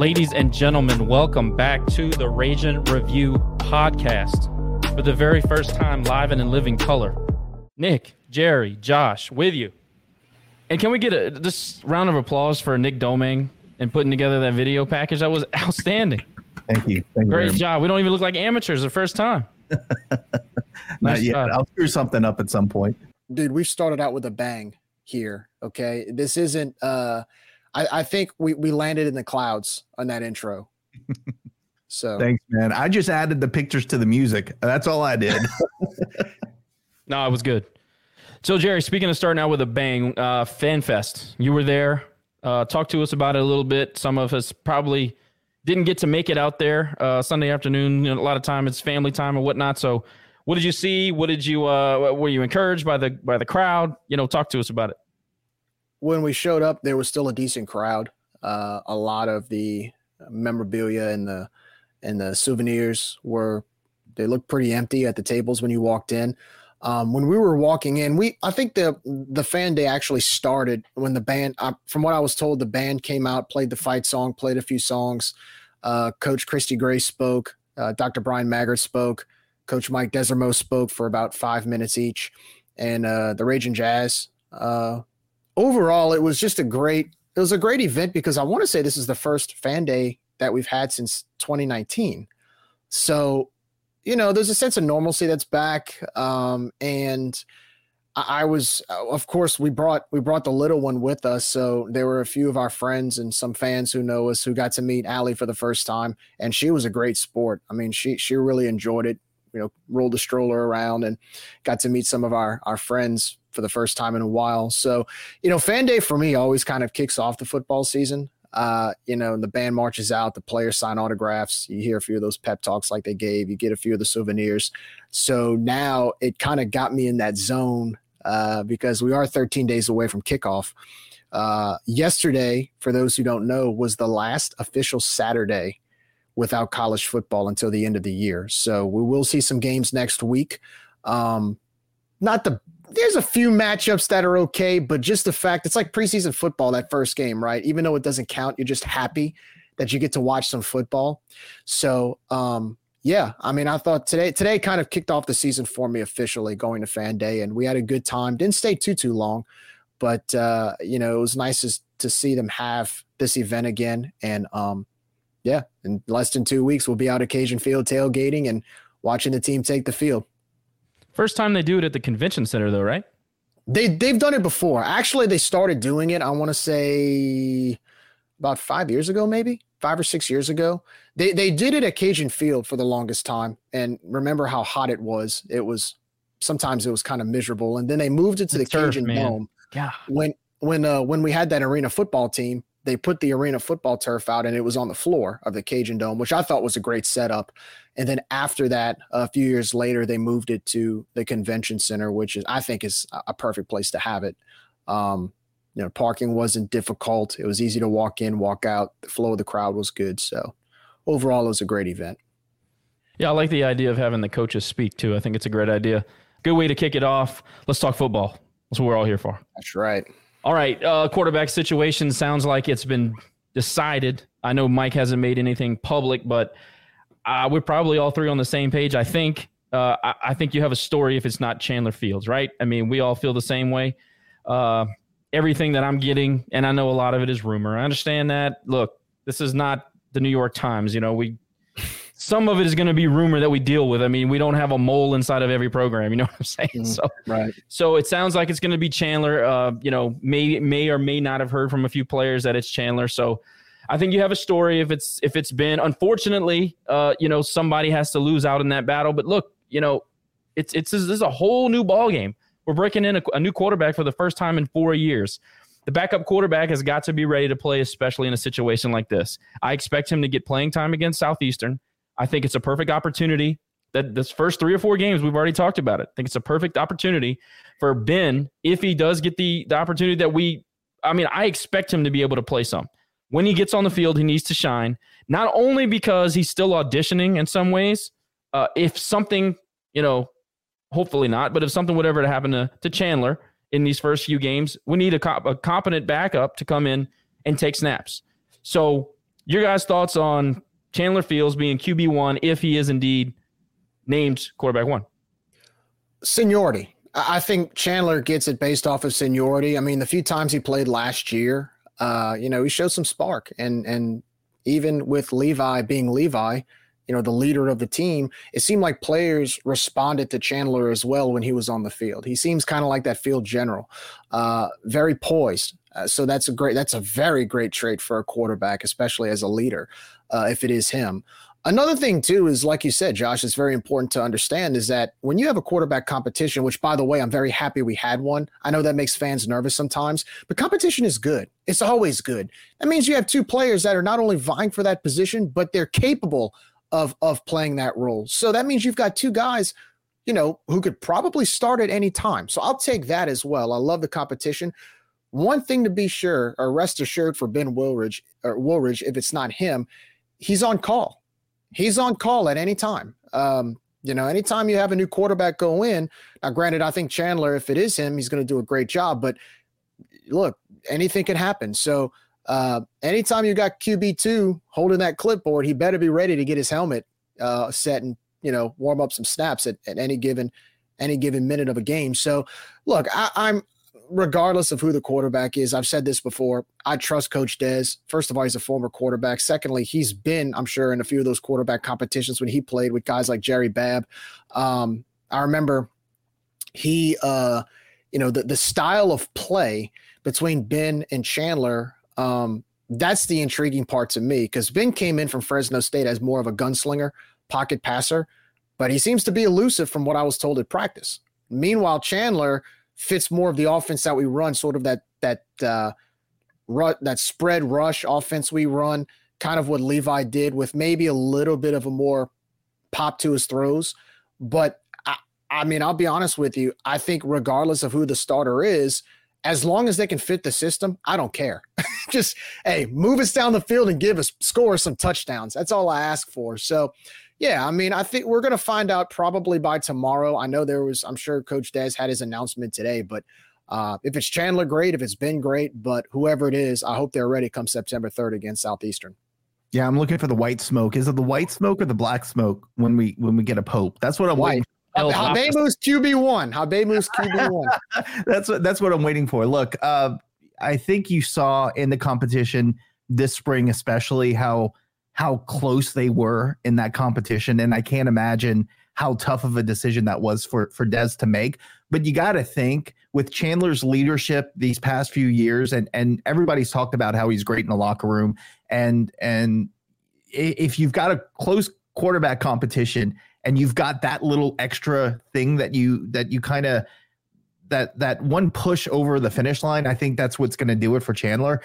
Ladies and gentlemen, welcome back to the Raging Review podcast for the very first time live and in living color. Nick, Jerry, Josh, with you. And can we get a this round of applause for Nick Doming and putting together that video package? That was outstanding. Thank you. Thank Great much. job. We don't even look like amateurs the first time. Not Nice yet. job. I'll screw something up at some point. dude, we've started out with a bang here. Okay. This isn't uh I, I think we, we landed in the clouds on that intro. So Thanks, man. I just added the pictures to the music. That's all I did. No, it was good. So, Jerry, speaking of starting out with a bang, uh, FanFest, you were there. Uh, talk to us about it a little bit. Some of us probably didn't get to make it out there uh, Sunday afternoon. You know, a lot of time it's family time and whatnot. So, what did you see? What did you? Uh, were you encouraged by the by the crowd? You know, talk to us about it. When we showed up, there was still a decent crowd. Uh, a lot of the memorabilia and the and the souvenirs were they looked pretty empty at the tables when you walked in. Um, when we were walking in, we I think the the fan day actually started when the band. Uh, from what I was told, the band came out, played the fight song, played a few songs. Uh, Coach Christy Gray spoke. Uh, Dr. Bryan Maggard spoke. Coach Mike Desormeaux spoke for about five minutes each, and uh, the Raging Jazz uh, overall, it was just a great. It was a great event because I want to say this is the first fan day that we've had since 2019. So, you know, there's a sense of normalcy that's back, um, and I, I was, uh, of course, we brought we brought the little one with us. So there were a few of our friends and some fans who know us who got to meet Allie for the first time, and she was a great sport. I mean, she she really enjoyed it. You know, rolled the stroller around and got to meet some of our our friends for the first time in a while. So, you know, fan day for me always kind of kicks off the football season. Uh, you know, the band marches out, the players sign autographs. You hear a few of those pep talks like they gave, you get a few of the souvenirs. So now it kind of got me in that zone uh, because we are 13 days away from kickoff. Uh, yesterday, for those who don't know, was the last official Saturday without college football until the end of the year. So we will see some games next week. Um, not the there's a few matchups that are okay, but just the fact it's like preseason football that first game, right? Even though it doesn't count, you're just happy that you get to watch some football. So, um, yeah, I mean, I thought today today kind of kicked off the season for me officially going to fan day, and we had a good time. Didn't stay too too long, but uh, you know, it was nice as, to see them have this event again. And um, yeah, in less than two weeks, we'll be out at Cajun Field tailgating and watching the team take the field. First time they do it at the convention center, though, right? They they've done it before. Actually, they started doing it. I want to say about five years ago, maybe five or six years ago. They they did it at Cajun Field for the longest time. And remember how hot it was. It was sometimes it was kind of miserable. And then they moved it to The the, turf, Cajun man. Dome. Yeah. When when uh when we had that arena football team, they put the arena football turf out and it was on the floor of the Cajun Dome, which I thought was a great setup. And then after that, a few years later, they moved it to the convention center, which is I think is a- perfect place to have it. Um, you know, parking wasn't difficult. It was easy to walk in, walk out. The flow of the crowd was good. So overall, it was a great event. Yeah, I like the idea of having the coaches speak too. I think it's a great idea. Good way to kick it off. Let's talk football. That's what we're all here for. That's right. All right, uh, quarterback situation sounds like it's been decided. I know Mike hasn't made anything public, but uh, we're probably all three on the same page. I think uh, I, I, think you have a story if it's not Chandler Fields, right? I mean, we all feel the same way. Uh, everything that I'm getting, and I know a lot of it is rumor. I understand that. Look, this is not the New York Times. You know, we some of it is going to be rumor that we deal with. I mean, we don't have a mole inside of every program. You know what I'm saying? Mm, so right. So it sounds like it's going to be Chandler. Uh, you know, may may or may not have heard from a few players that it's Chandler. So I think you have a story if it's if it's been. Unfortunately, uh, you know, somebody has to lose out in that battle. But look, you know, it's it's this is a whole new ball game. We're breaking in a, a new quarterback for the first time in four years the backup quarterback has got to be ready to play, especially in a situation like this. I expect him to get playing time against Southeastern. I think it's a perfect opportunity that this first three or four games we've already talked about it. I think it's a perfect opportunity for Ben if he does get the the opportunity that we. I mean, I expect him to be able to play some. When he gets on the field, he needs to shine. Not only because he's still auditioning in some ways. Uh, if something, you know, hopefully not, but if something would ever happen to, to Chandler in these first few games, we need a, comp- a competent backup to come in and take snaps. So, your guys' thoughts on Chandler Fields being QB one if he is indeed named quarterback one? Seniority. I think Chandler gets it based off of seniority. I mean, the few times he played last year, uh, you know, he showed some spark, and and even with Levi being Levi, you know, the leader of the team, it seemed like players responded to Chandler as well when he was on the field. He seems kind of like that field general, uh, very poised. Uh, so that's a great, that's a very great trait for a quarterback, especially as a leader, uh, if it is him. Another thing too is, like you said, Josh, it's very important to understand is that when you have a quarterback competition, which by the way, I'm very happy we had one. I know that makes fans nervous sometimes, but competition is good. It's always good. That means you have two players that are not only vying for that position, but they're capable of of playing that role. So that means you've got two guys, you know, who could probably start at any time. So I'll take that as well. I love the competition. One thing to be sure, or rest assured for Ben Wooldridge, or Woolridge, if it's not him, he's on call. He's on call at any time. Um, you know, anytime you have a new quarterback go in, now granted, I think Chandler, if it is him, he's going to do a great job. But look, anything can happen. So uh, anytime you got QB two holding that clipboard, he better be ready to get his helmet uh, set and you know warm up some snaps at, at any given any given minute of a game. So, look, I, I'm regardless of who the quarterback is. I've said this before. I trust Coach Des. First of all, he's a former quarterback. Secondly, he's been, I'm sure, in a few of those quarterback competitions when he played with guys like Jerry Babb. Um, I remember he, uh, you know, the the style of play between Ben and Chandler um, that's the intriguing part to me because Ben came in from Fresno State as more of a gunslinger, pocket passer, but he seems to be elusive from what I was told at practice. Meanwhile, Chandler fits more of the offense that we run, sort of that that uh, ru- that spread rush offense we run, kind of what Levi did with maybe a little bit of a more pop to his throws. But I, I mean, I'll be honest with you. I think regardless of who the starter is, as long as they can fit the system, I don't care. Just hey, move us down the field and give us score some touchdowns. That's all I ask for. So, yeah, I mean, I think we're going to find out probably by tomorrow. I know there was, I'm sure Coach Des had his announcement today, but uh, if it's Chandler, great. If it's been great, but whoever it is, I hope they're ready come September 3rd against Southeastern. Yeah, I'm looking for the white smoke. Is it the white smoke or the black smoke when we when we get a pope? That's what I'm white. Habemus QB one. Habemus QB one. that's what that's what I'm waiting for. Look, uh, I think you saw in the competition this spring, especially how how close they were in that competition, and I can't imagine how tough of a decision that was for for Des to make. But you got to think with Chandler's leadership these past few years, and and everybody's talked about how he's great in the locker room, and and if you've got a close quarterback competition and you've got that little extra thing that you that you kind of that that one push over the finish line i think that's what's going to do it for chandler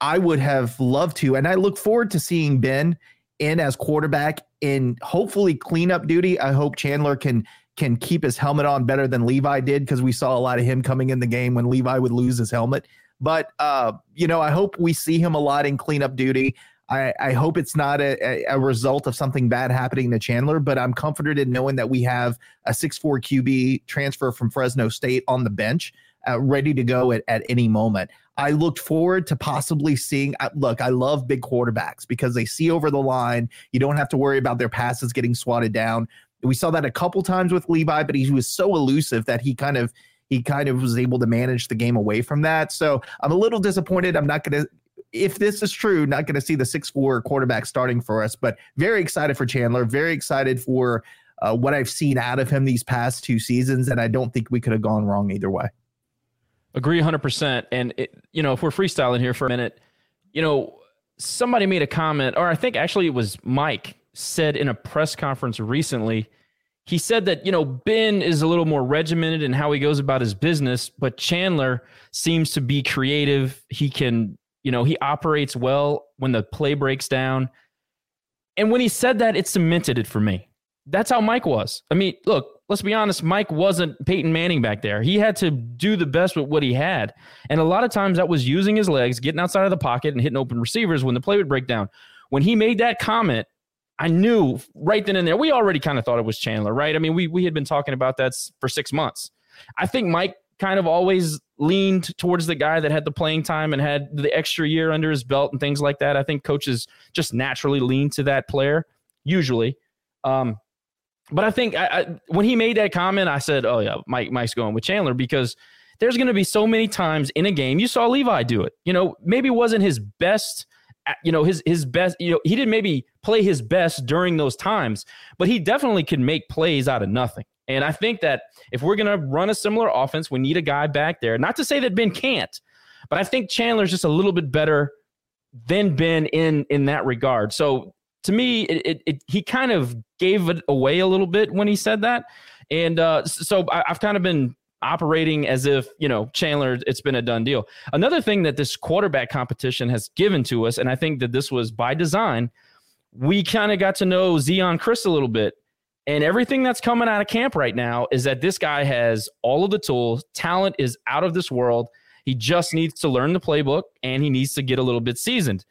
i would have loved to and i look forward to seeing ben in as quarterback in hopefully cleanup duty. I hope chandler can can keep his helmet on better than levi did because we saw a lot of him coming in the game when levi would lose his helmet. But uh, you know i hope we see him a lot in cleanup duty. I, I hope it's not a, a result of something bad happening to Chandler, but I'm comforted in knowing that we have a 6'4 QB transfer from Fresno State on the bench, uh, ready to go at, at any moment. I looked forward to possibly seeing. Look, I love big quarterbacks because they see over the line. You don't have to worry about their passes getting swatted down. We saw that a couple times with Levi, but he was so elusive that he kind of he kind of was able to manage the game away from that. So I'm a little disappointed. I'm not going to if this is true, not going to see the six four quarterback starting for us, but very excited for Chandler. Very excited for uh, what I've seen out of him these past two seasons, and I don't think we could have gone wrong either way. Agree 100%. And, it, you know, if we're freestyling here for a minute, you know, somebody made a comment, or I think actually it was Mike said in a press conference recently. He said that, you know, Ben is a little more regimented in how he goes about his business, but Chandler seems to be creative. He can, you know, he operates well when the play breaks down. And when he said that, it cemented it for me. That's how Mike was. I mean, look, let's be honest, Mike wasn't Peyton Manning back there. He had to do the best with what he had. And a lot of times that was using his legs, getting outside of the pocket and hitting open receivers when the play would break down. When he made that comment, I knew right then and there, we already kind of thought it was Chandler, right? I mean, we, we had been talking about that for six months. I think Mike kind of always leaned towards the guy that had the playing time and had the extra year under his belt and things like that. I think coaches just naturally lean to that player, usually. Um, but I think I, I, when he made that comment, I said, "Oh yeah, Mike Mike's going with Chandler because there's going to be so many times in a game you saw Levi do it. You know, maybe wasn't his best. Uh, you know, his his best. You know, he didn't maybe play his best during those times, but he definitely could make plays out of nothing. And I think that if we're going to run a similar offense, we need a guy back there. Not to say that Ben can't, but I think Chandler's just a little bit better than Ben in in that regard. So to me, it, it, it, he kind of gave it away a little bit when he said that, and uh, so I, I've kind of been operating as if you know Chandler it's been a done deal. Another thing that this quarterback competition has given to us and I think that this was by design, we kind of got to know Zeon Chriss a little bit. And everything that's coming out of camp right now is that this guy has all of the tools. Talent is out of this world. He just needs to learn the playbook and he needs to get a little bit seasoned.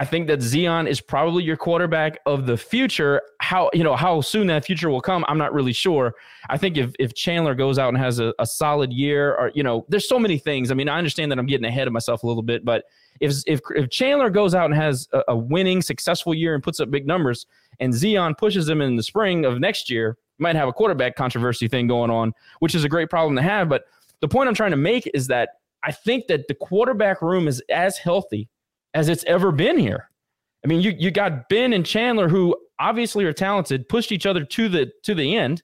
I think that Zeon is probably your quarterback of the future. How you know how soon that future will come, I'm not really sure. I think if if Chandler goes out and has a, a solid year, or you know, there's so many things. I mean, I understand that I'm getting ahead of myself a little bit, but if if if Chandler goes out and has a, a winning, successful year and puts up big numbers, and Zeon pushes him in the spring of next year, might have a quarterback controversy thing going on, which is a great problem to have. But the point I'm trying to make is that I think that the quarterback room is as healthy as it's ever been here. I mean, you you got Ben and Chandler who obviously are talented, pushed each other to the to the end,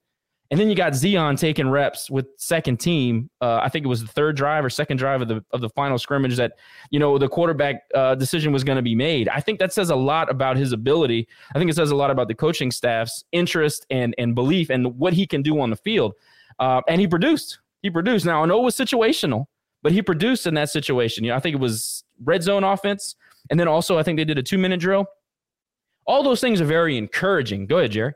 and then you got Zeon taking reps with second team. Uh, I think it was the third drive or second drive of the of the final scrimmage that you know the quarterback uh, decision was going to be made. I think that says a lot about his ability. I think it says a lot about the coaching staff's interest and and belief and what he can do on the field. Uh, and he produced. He produced. Now I know it was situational, but he produced in that situation. You know, I think it was red zone offense. And then also, I think they did a two minute drill. All those things are very encouraging. Go ahead, Jerry.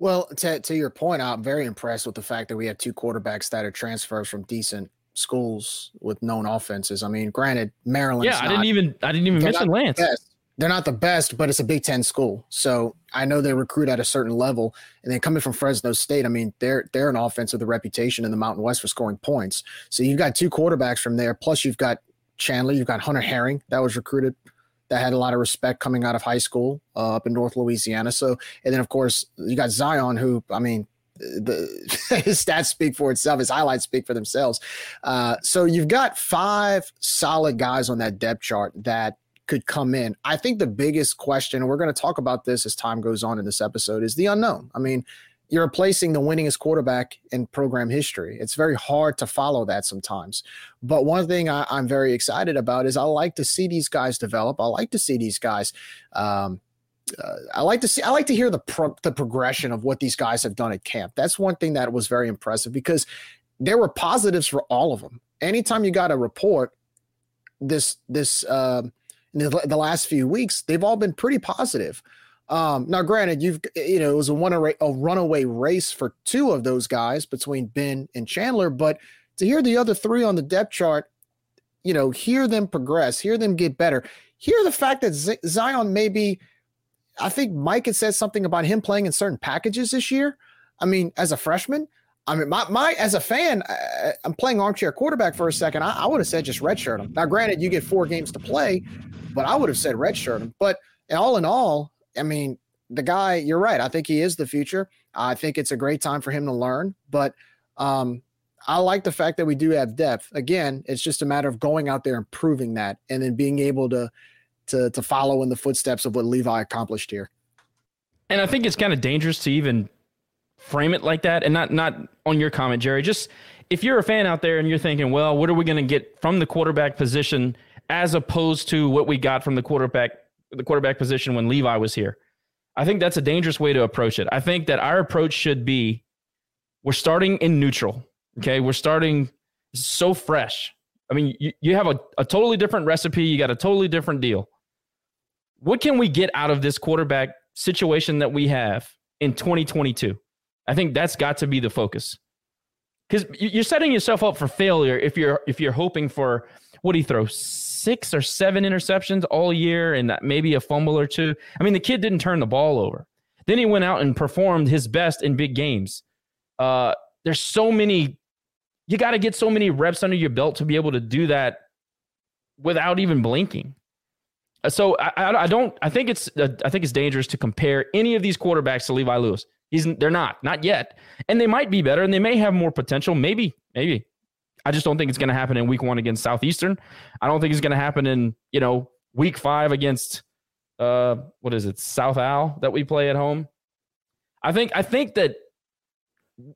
Well, to, to your point, I'm very impressed with the fact that we have two quarterbacks that are transfers from decent schools with known offenses. I mean, granted, Maryland. Yeah, I didn't even I didn't even mention Lance. Best. They're not the best, but it's a Big Ten school, so I know they recruit at a certain level. And then coming from Fresno State, I mean, they're they're an offense with a reputation in the Mountain West for scoring points. So you've got two quarterbacks from there, plus you've got Chandler. You've got Hunter Herring that was recruited that had a lot of respect coming out of high school uh, up in North Louisiana. So, and then of course you got Zeon, who I mean, the his stats speak for itself. His highlights speak for themselves. Uh, so you've got five solid guys on that depth chart that could come in. I think the biggest question, and we're going to talk about this as time goes on in this episode, is the unknown. I mean, you're replacing the winningest quarterback in program history. It's very hard to follow that sometimes. But one thing I, am very excited about is I like to see these guys develop. I like to see these guys. Um, uh, I like to see. I like to hear the pro, the progression of what these guys have done at camp. That's one thing that was very impressive because there were positives for all of them. Anytime you got a report, this this uh, in the, the last few weeks, they've all been pretty positive. Um, now, granted, you've you know it was a one a runaway race for two of those guys between Ben and Chandler, but to hear the other three on the depth chart, you know, hear them progress, hear them get better, hear the fact that Z- Zeon maybe, I think Mike had said something about him playing in certain packages this year. I mean, as a freshman, I mean, my, my as a fan, I, am playing armchair quarterback for a second. I, I would have said just redshirt him. Now, granted, you get four games to play, but I would have said redshirt him. But all in all, I mean, the guy, you're right. I think he is the future. I think it's a great time for him to learn. But um, I like the fact that we do have depth. Again, it's just a matter of going out there and proving that, and then being able to to to follow in the footsteps of what Levi accomplished here. And I think it's kind of dangerous to even frame it like that, and not not on your comment, Jerry. Just if you're a fan out there and you're thinking, well, what are we going to get from the quarterback position as opposed to what we got from the quarterback the quarterback position when Levi was here? I think that's a dangerous way to approach it. I think that our approach should be we're starting in neutral. Okay. We're starting so fresh. I mean, you, you have a, a totally different recipe, you got a totally different deal. What can we get out of this quarterback situation that we have in 2022? I think that's got to be the focus. Because you're setting yourself up for failure if you're if you're hoping for what do you throw six or seven interceptions all year and maybe a fumble or two. I mean, the kid didn't turn the ball over. Then he went out and performed his best in big games. Uh, there's so many, you got to get so many reps under your belt to be able to do that without even blinking. Uh, so I, I, don't. I think it's. Uh, I think it's dangerous to compare any of these quarterbacks to Levi Lewis. He's. They're not. Not yet. And they might be better, and they may have more potential. Maybe. Maybe. I just don't think it's going to happen in week one against Southeastern. I don't think it's going to happen in, you know, week five against, uh, what is it, South Al that we play at home. I think, I think that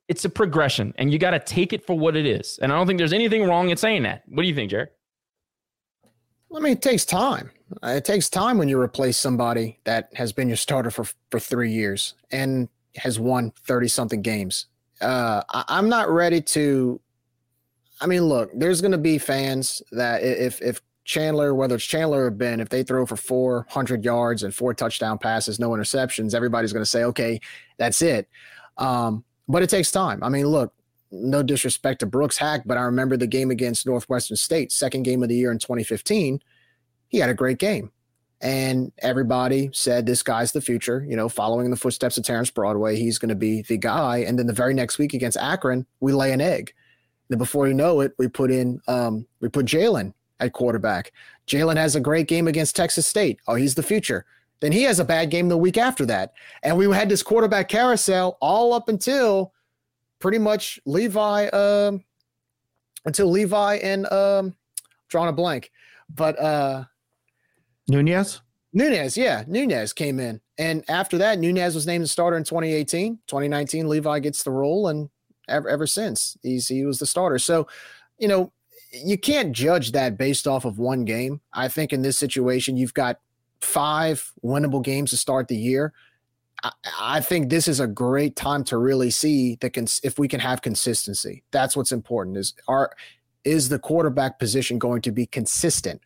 it's a progression and you got to take it for what it is. And I don't think there's anything wrong in saying that. What do you think, Jared? I mean, it takes time. It takes time when you replace somebody that has been your starter for, for three years and has won 30 something games. Uh, I, I'm not ready to I mean, look, there's going to be fans that if if Chandler, whether it's Chandler or Ben, if they throw for 400 yards and four touchdown passes, no interceptions, everybody's going to say, okay, that's it. Um, but it takes time. I mean, look, no disrespect to Brooks Haack, but I remember the game against Northwestern State, second game of the year in 2015. He had a great game. And everybody said, this guy's the future, you know, following the footsteps of Terrence Broadway. He's going to be the guy. And then the very next week against Akron, we lay an egg. Then before you know it, we put in um, we put Jalen at quarterback. Jalen has a great game against Texas State. Oh, he's the future. Then he has a bad game the week after that. And we had this quarterback carousel all up until pretty much Levi, um, until Levi and um, drawing a blank. But uh, Nunez? Nunez, yeah. Nunez came in. And after that, Nunez was named the starter in 2018. 2019, Levi gets the role and ever ever since. He's he was the starter. So, you know, you can't judge that based off of one game. I think in this situation, you've got five winnable games to start the year. I, think this is a great time to really see the cons- if we can have consistency. That's what's important. Is our is the quarterback position going to be consistent?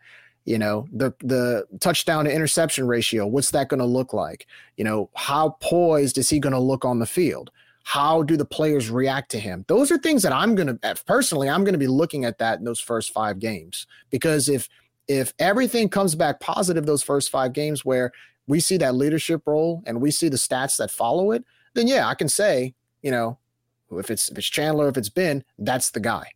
You know, the the touchdown to interception ratio, what's that going to look like? You know, how poised is he going to look on the field? How do the players react to him? Those are things that i'm going to personally i'm going to be looking at that in those first five games. Because if if everything comes back positive those first five games where we see that leadership role and we see the stats that follow it then yeah i can say you know if it's if it's chandler if it's ben that's the guy.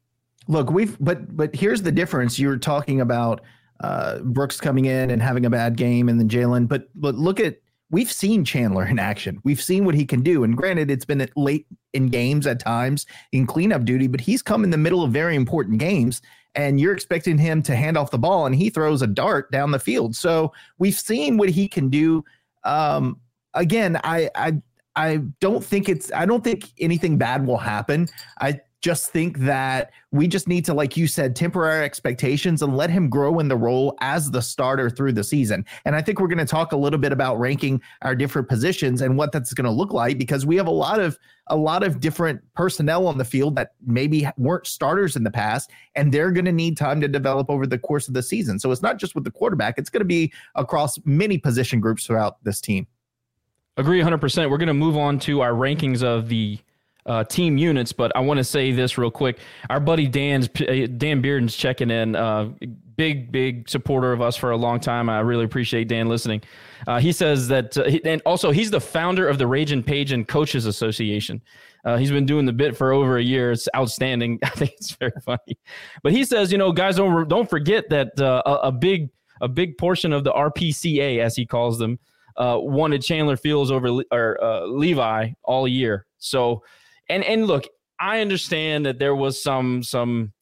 Look we've but but here's the difference. You're talking about uh brooks coming in and having a bad game and then jalen but but look at we've seen Chandler in action. We've seen what he can do. And granted, it's been late in games at times in cleanup duty, but he's come in the middle of very important games. And you're expecting him to hand off the ball, and he throws a dart down the field. So we've seen what he can do. Um, again, I, I I don't think it's I don't think anything bad will happen. I just think that we just need to, like you said, temporary expectations and let him grow in the role as the starter through the season. And I think we're going to talk a little bit about ranking our different positions and what that's going to look like because we have a lot of a lot of different personnel on the field that maybe weren't starters in the past, and they're going to need time to develop over the course of the season. So it's not just with the quarterback; it's going to be across many position groups throughout this team. Agree 100%. We're going to move on to our rankings of the uh, team units, but I want to say this real quick. Our buddy Dan's uh, Dan Bearden's checking in. Uh, big, big supporter of us for a long time. I really appreciate Dan listening. Uh, he says that, uh, and also he's the founder of the Raging Page and Coaches Association. Uh, he's been doing the bit for over a year. It's outstanding. I think it's very funny. But he says, you know, guys, don't don't forget that a, a big a big portion of the RPCA, as he calls them, uh, wanted Chandler Fields over or uh, Levi all year. So, and and look, I understand that there was some some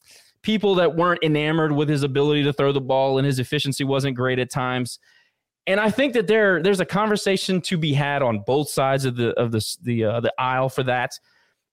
people that weren't enamored with his ability to throw the ball and his efficiency wasn't great at times. And I think that there there's a conversation to be had on both sides of the of the the uh, the aisle for that.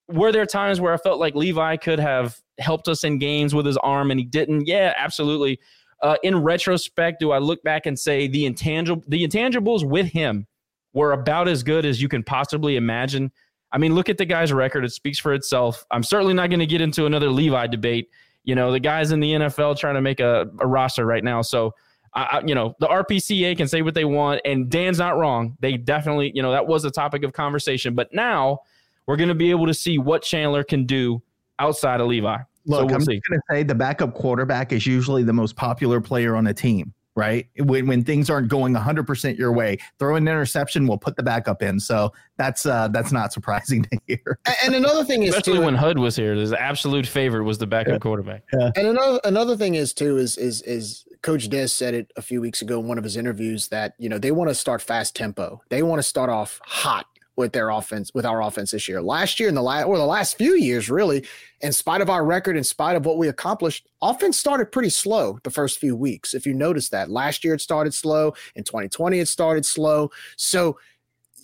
Were there times where I felt like Levi could have helped us in games with his arm and he didn't? Yeah, absolutely. Uh, in retrospect, do I look back and say the intangible the intangibles with him were about as good as you can possibly imagine? I mean, look at the guy's record; it speaks for itself. I'm certainly not going to get into another Levi debate. You know, the guys in the NFL trying to make a, a roster right now, so. I, you know, the RPCA can say what they want, and Dan's not wrong. They definitely, you know, that was a topic of conversation. But now we're going to be able to see what Chandler can do outside of Levi. Look, so we'll I'm just going to say the backup quarterback is usually the most popular player on a team, right? When when things aren't going 100% your way, throw an interception, we'll put the backup in. So that's uh that's not surprising to hear. And another thing is especially too, when Hud was here, his absolute favorite was the backup yeah. quarterback. Yeah. And another another thing is too is is is Coach Des said it a few weeks ago in one of his interviews that you know they want to start fast tempo. They want to start off hot with their offense, with our offense this year. Last year, in the last or the last few years, really, in spite of our record, in spite of what we accomplished, offense started pretty slow the first few weeks. If you notice that last year it started slow, in 2020 it started slow. So,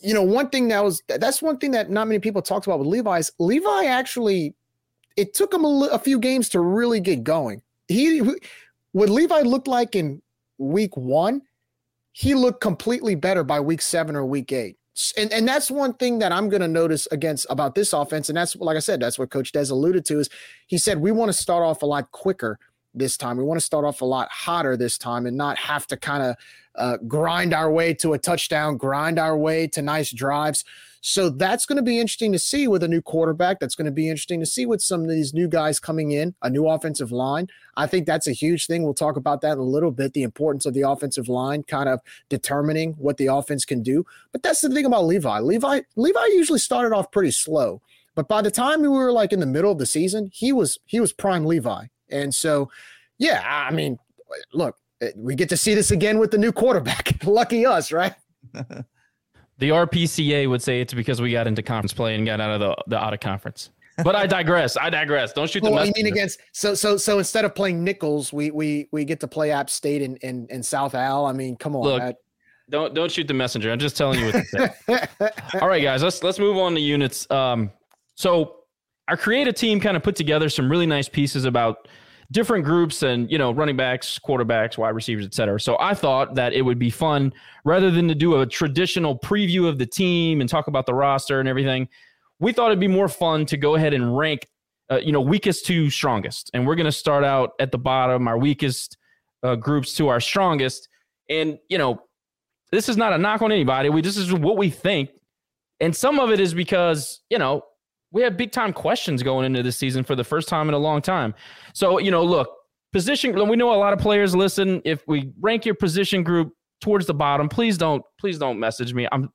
you know, one thing that was that's one thing that not many people talked about with Levi's. Levi actually, it took him a, a few games to really get going. He what Levi looked like in week one, he looked completely better by week seven or week eight and and that's one thing that I'm going to notice against about this offense, and that's like I said, that's what Coach Des alluded to is he said we want to start off a lot quicker this time. We want to start off a lot hotter this time and not have to kind of uh, grind our way to a touchdown, grind our way to nice drives. So that's going to be interesting to see with a new quarterback. That's going to be interesting to see with some of these new guys coming in, a new offensive line. I think that's a huge thing. We'll talk about that in a little bit the importance of the offensive line kind of determining what the offense can do. But that's the thing about Levi. Levi Levi usually started off pretty slow. But by the time we were like in the middle of the season, he was he was prime Levi. And so yeah, I mean, look, eh, we get to see this again with the new quarterback. Lucky us, right? The RPCA would say it's because we got into conference play and got out of the, the out of conference. But I digress. I digress. Don't shoot the. Well, you mean against so so so instead of playing Nicholls, we we we get to play App State and and, in South Al. I mean, come on. Look, don't don't shoot the messenger. I'm just telling you what to say. All right, guys. Let's let's move on to units. Um, so our creative team kind of put together some really nice pieces about different groups and you know running backs quarterbacks wide receivers etc so i thought that it would be fun rather than to do a traditional preview of the team and talk about the roster and everything we thought it'd be more fun to go ahead and rank uh, you know weakest to strongest. And we're going to start out at the bottom our weakest uh, groups to our strongest. And you know this is not a knock on anybody. We this is what we think. And some of it is because you know we have big time questions going into this season for the first time in a long time. So, you know, look, position, we know a lot of players listen. If we rank your position group towards the bottom, please don't, please don't message me. I'm,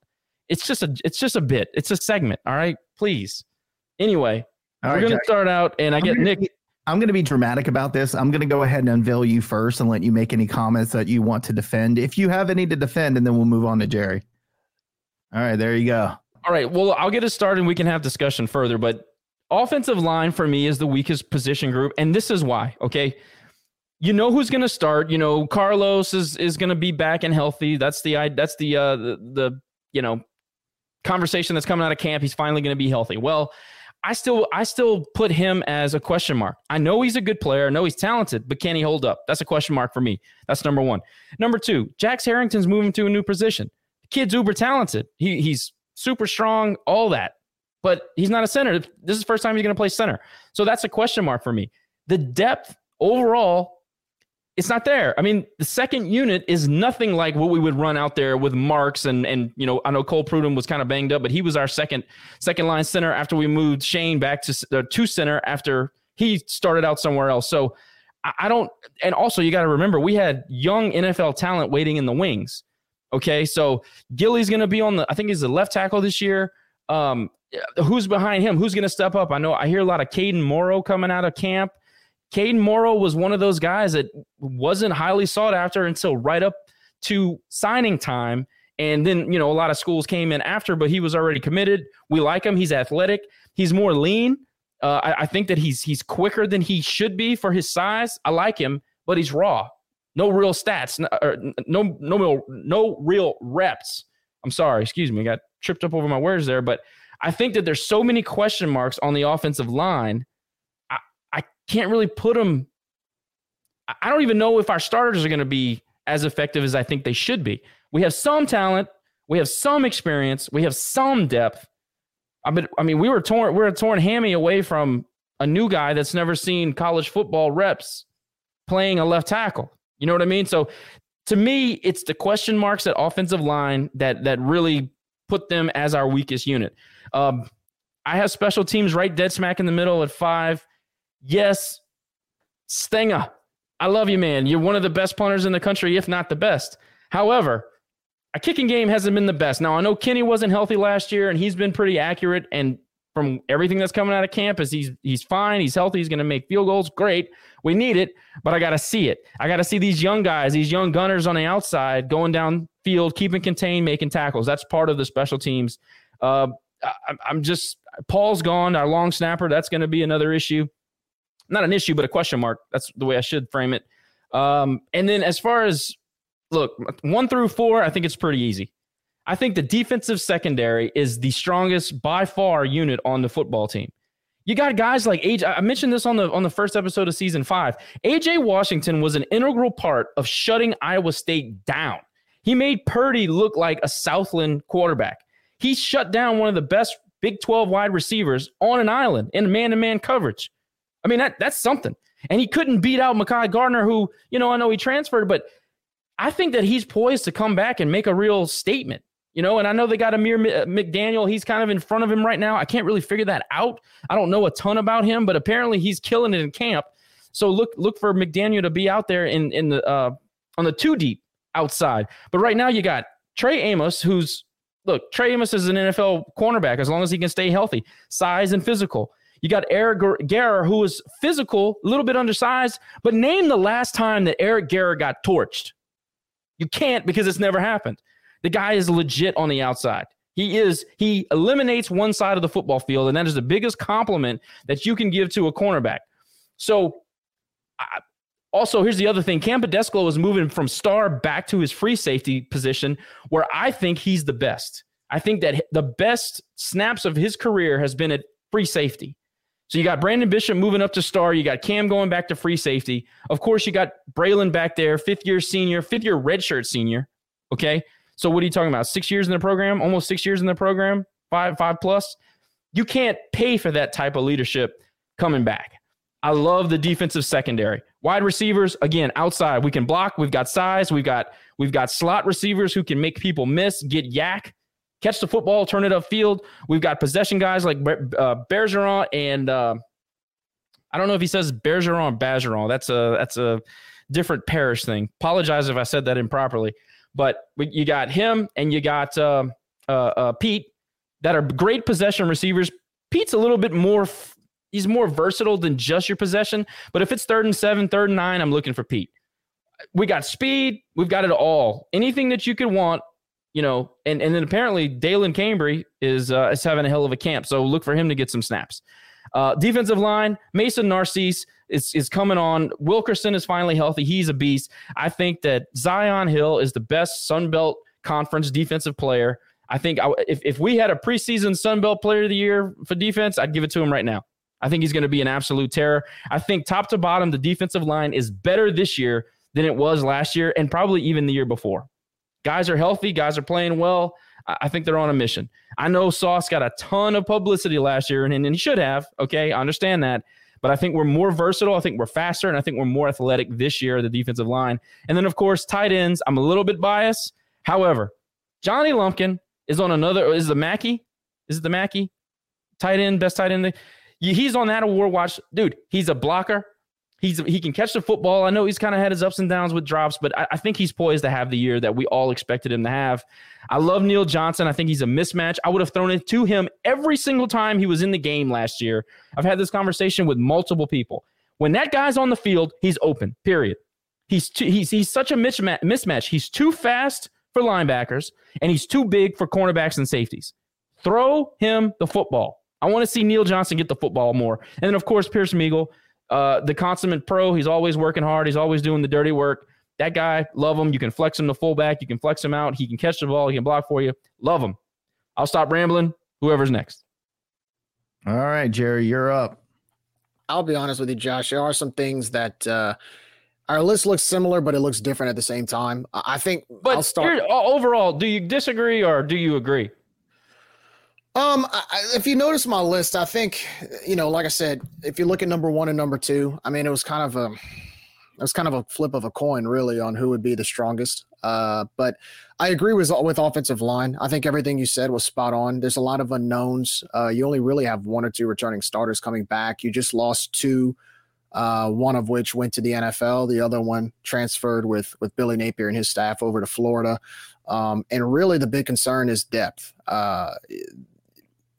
it's just a, it's just a bit, it's a segment. All right. Please. Anyway, all we're right, going to start out and I I'm get Nick. I'm going to be dramatic about this. I'm going to go ahead and unveil you first and let you make any comments that you want to defend. If you have any to defend, and then we'll move on to Jerry. All right. There you go. All right. Well, I'll get us started and we can have discussion further. But offensive line for me is the weakest position group. And this is why. Okay. You know who's going to start. You know, Carlos is is going to be back and healthy. That's the that's the uh the, the you know conversation that's coming out of camp. He's finally going to be healthy. Well, I still I still put him as a question mark. I know he's a good player. I know he's talented, but can he hold up? That's a question mark for me. That's number one. Number two, Jax Harrington's moving to a new position. The kid's uber talented. He he's super strong, all that. But he's not a center. This is the first time he's going to play center. So that's a question mark for me. The depth overall, it's not there. I mean, the second unit is nothing like what we would run out there with Marks and and you know I know Cole Prudhomme was kind of banged up, but he was our second second line center after we moved Shane back to uh, to center after he started out somewhere else. So I don't. And also, you got to remember we had young NFL talent waiting in the wings. Okay, so Gilly's going to be on the. I think he's the left tackle this year. Um, who's behind him? Who's going to step up? I know I hear a lot of Caden Morrow coming out of camp. Caden Morrow was one of those guys that wasn't highly sought after until right up to signing time, And then, you know, a lot of schools came in after, but he was already committed. We like him. He's athletic. He's more lean. Uh, I, I, think that he's he's quicker than he should be for his size. I like him, but he's raw. No real stats. No no no, no real reps. I'm sorry. Excuse me. I got tripped up over my words there, but I think that there's so many question marks on the offensive line. I, I can't really put them. I don't even know if our starters are going to be as effective as I think they should be. We have some talent, we have some experience, we have some depth. I mean, I mean, we were torn, we we're a torn hammy away from a new guy that's never seen college football reps playing a left tackle. You know what I mean? So to me, it's the question marks at offensive line that that really put them as our weakest unit. Um, I have special teams right dead smack in the middle at five. Yes, Stenga, I love you, man. You're one of the best punters in the country, if not the best. However, a kicking game hasn't been the best. Now I know Kenny wasn't healthy last year, and he's been pretty accurate. And from everything that's coming out of campus, he's he's fine. He's healthy. He's going to make field goals. Great. We need it, but I got to see it. I got to see these young guys, these young gunners on the outside, going down field, keeping contained, making tackles. That's part of the special teams. Uh, I, I'm just Paul's gone. Our long snapper. That's going to be another issue. Not an issue, but a question mark. That's the way I should frame it. Um, and then as far as look, one through four, I think it's pretty easy. I think the defensive secondary is the strongest by far unit on the football team. You got guys like AJ. I mentioned this on the on the first episode of season five. AJ Washington was an integral part of shutting Iowa State down. He made Purdy look like a Southland quarterback. He shut down one of the best Big 12 wide receivers on an island in man-to-man coverage. I mean, that that's something. And he couldn't beat out Mekhi Garner, who, you know, I know he transferred, but I think that he's poised to come back and make a real statement. You know, and I know they got Amir uh, McDaniel. He's kind of in front of him right now. I can't really figure that out. I don't know a ton about him, but apparently he's killing it in camp. So look look for McDaniel to be out there in in the uh, on the two deep outside. But right now you got Trey Amos, who's look Trey Amos is an NFL cornerback as long as he can stay healthy, size and physical. You got Eric Garror, who is physical, a little bit undersized, but name the last time that Eric Garror got torched. You can't because it's never happened. The guy is legit on the outside. He is, he eliminates one side of the football field, and that is the biggest compliment that you can give to a cornerback. So, I, also, here's the other thing Kam Pedescleaux is moving from star back to his free safety position, where I think he's the best. I think that the best snaps of his career has been at free safety. So you got Brandon Bishop moving up to star. You got Cam going back to free safety. Of course, you got Bralen back there, fifth year senior, fifth year redshirt senior. Okay. So what are you talking about? Six years in the program, almost six years in the program, five, five plus. You can't pay for that type of leadership coming back. I love the defensive secondary. Wide receivers, again, outside. We can block. We've got size. We've got we've got slot receivers who can make people miss, get YAC catch the football, turn it upfield. We've got possession guys like uh, Bergeron and uh, I don't know if he says Bergeron Bergeron. That's a that's a different parish thing. Apologize if I said that improperly, but you got him and you got uh, uh, uh, Pete that are great possession receivers. Pete's a little bit more. He's more versatile than just your possession. But if it's third and seven, third and nine, I'm looking for Pete. We got speed. We've got it all. Anything that you could want you know, and, and then apparently Dalen Cambre is uh, is having a hell of a camp. So look for him to get some snaps. Uh, defensive line, Mason Narcisse is, is coming on. Wilkerson is finally healthy. He's a beast. I think that Zion Hill is the best Sun Belt Conference defensive player. I think I, if, if we had a preseason Sun Belt player of the year for defense, I'd give it to him right now. I think he's going to be an absolute terror. I think top to bottom, the defensive line is better this year than it was last year and probably even the year before. Guys are healthy, guys are playing well. I think they're on a mission. I know Sauce got a ton of publicity last year, and, and he should have. Okay, I understand that. But I think we're more versatile. I think we're faster, and I think we're more athletic this year, the defensive line. And then, of course, tight ends. I'm a little bit biased. However, Johnny Lumpkin is on another. Is the Mackey? Is it the Mackey? Tight end, best tight end. He's on that award watch. Dude, he's a blocker. He's he can catch the football. I know he's kind of had his ups and downs with drops, but I, I, think he's poised to have the year that we all expected him to have. I love Neal Johnson. I think he's a mismatch. I would have thrown it to him every single time he was in the game last year. I've had this conversation with multiple people. When that guy's on the field, he's open. Period. He's too, he's he's such a mismatch. He's too fast for linebackers and he's too big for cornerbacks and safeties. Throw him the football. I want to see Neal Johnson get the football more. And then, of course, Pierce Meagle, uh, the consummate pro. He's always working hard. He's always doing the dirty work. That guy, love him. You can flex him to fullback. You can flex him out. He can catch the ball. He can block for you. Love him. I'll stop rambling. Whoever's next. All right, Jerry, you're up. I'll be honest with you, Josh. There are some things that uh, our list looks similar, but it looks different at the same time. I think. But I'll start. overall, do you disagree or do you agree? Um, I, if you notice my list, I think you know, like I said, if you look at number one and number two, I mean, it was kind of a, it was kind of a flip of a coin, really, on who would be the strongest. Uh, but I agree with with offensive line. I think everything you said was spot on. There's a lot of unknowns. Uh, you only really have one or two returning starters coming back. You just lost two, uh, one of which went to the NFL. The other one transferred with with Billy Napier and his staff over to Florida. Um, and really, the big concern is depth. Uh,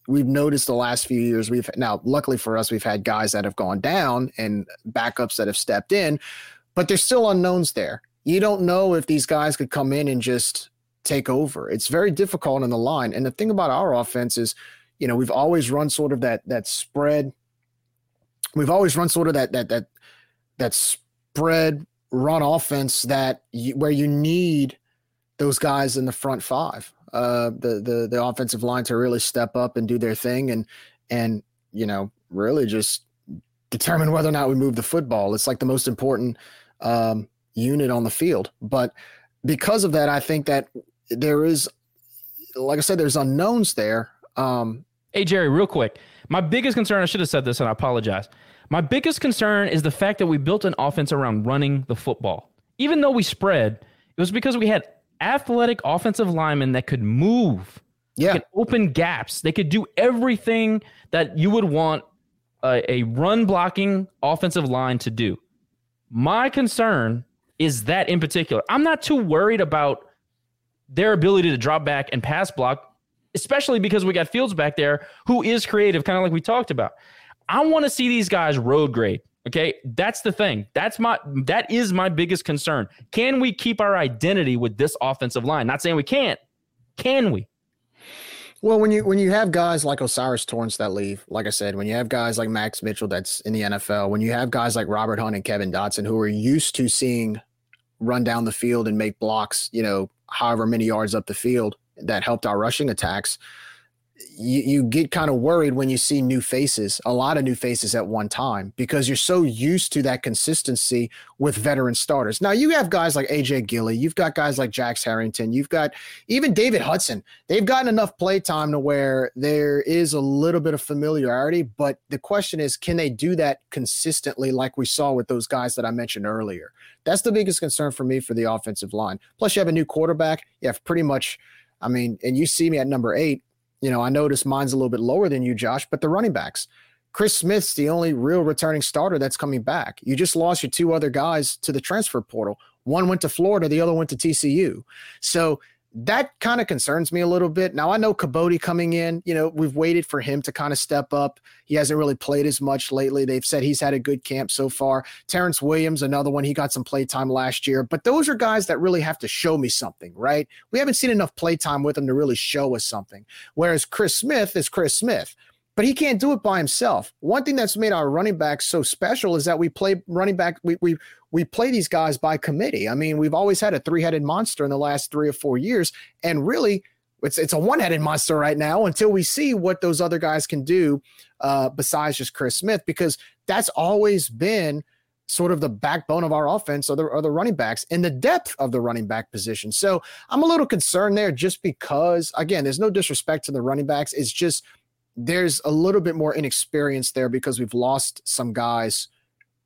we've noticed the last few years we've now luckily for us we've had guys that have gone down and backups that have stepped in but there's still unknowns there. You don't know if these guys could come in and just take over. It's very difficult in the line. And the thing about our offense is you know we've always run sort of that that spread. We've always run sort of that that that that spread run offense that you, where you need those guys in the front five uh, the the the offensive line to really step up and do their thing and and you know really just determine whether or not we move the football. It's like the most important um, unit on the field. But because of that, I think that there is, like I said, there's unknowns there. Um, hey Jerry, real quick, my biggest concern. I should have said this, and I apologize. My biggest concern is the fact that we built an offense around running the football. Even though we spread, it was because we had athletic offensive linemen that could move, yeah, could open gaps. They could do everything that you would want a, a run blocking offensive line to do. My concern is that in particular, I'm not too worried about their ability to drop back and pass block, especially because we got Fields back there who is creative, kind of like we talked about. I want to see these guys road grade. Okay, that's the thing. That's my that is my biggest concern. Can we keep our identity with this offensive line? Not saying we can't. Can we? Well, when you when you have guys like O'Cyrus Torrence that leave, like I said, when you have guys like Max Mitchell that's in the NFL, when you have guys like Robert Hunt and Kevin Dotson who are used to seeing run down the field and make blocks, you know, however many yards up the field that helped our rushing attacks, you, you get kind of worried when you see new faces, a lot of new faces at one time, because you're so used to that consistency with veteran starters. Now you have guys like AJ Gilly, you've got guys like Jax Harrington, you've got even David Hudson. They've gotten enough play time to where there is a little bit of familiarity, but the question is, can they do that consistently like we saw with those guys that I mentioned earlier? That's the biggest concern for me for the offensive line. Plus, you have a new quarterback. You have pretty much, I mean, and you see me at number eight you know, I noticed mine's a little bit lower than you, Josh, but the running backs. Chris Smith's the only real returning starter that's coming back. You just lost your two other guys to the transfer portal. One went to Florida, the other went to TCU. So that kind of concerns me a little bit. Now I know Kibodi coming in, you know, we've waited for him to kind of step up. He hasn't really played as much lately. They've said he's had a good camp so far. Terrence Williams, another one, he got some play time last year. But those are guys that really have to show me something, right? We haven't seen enough play time with them to really show us something. Whereas Chris Smith is Chris Smith but he can't do it by himself. One thing that's made our running backs so special is that we play running back. We we we play these guys by committee. I mean, we've always had a three-headed monster in the last three or four years, and really, it's it's a one-headed monster right now until we see what those other guys can do uh, besides just Chris Smith, because that's always been sort of the backbone of our offense or the, or the running backs and the depth of the running back position. So I'm a little concerned there just because, again, there's no disrespect to the running backs. It's just there's a little bit more inexperience there because we've lost some guys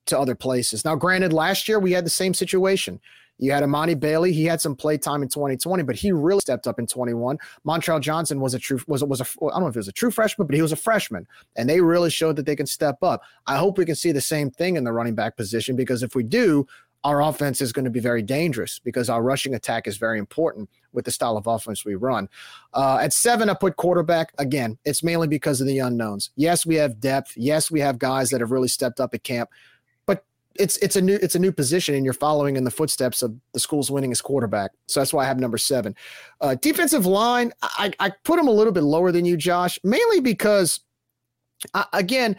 to other places. Now, granted, last year we had the same situation. You had Emani Bailey. He had some play time in 2020, but he really stepped up in 21. Montrell Johnson was a true was was a I don't know if he was a true freshman, but he was a freshman, and they really showed that they can step up. I hope we can see the same thing in the running back position because if we do, our offense is going to be very dangerous because our rushing attack is very important with the style of offense we run. Uh, at seven, I put quarterback. Again, it's mainly because of the unknowns. Yes, we have depth. Yes, we have guys that have really stepped up at camp. But it's it's a new it's a new position and you're following in the footsteps of the school's winning winningest quarterback. So that's why I have number seven. Uh, defensive line, I, I put them a little bit lower than you, Josh, mainly because uh, again,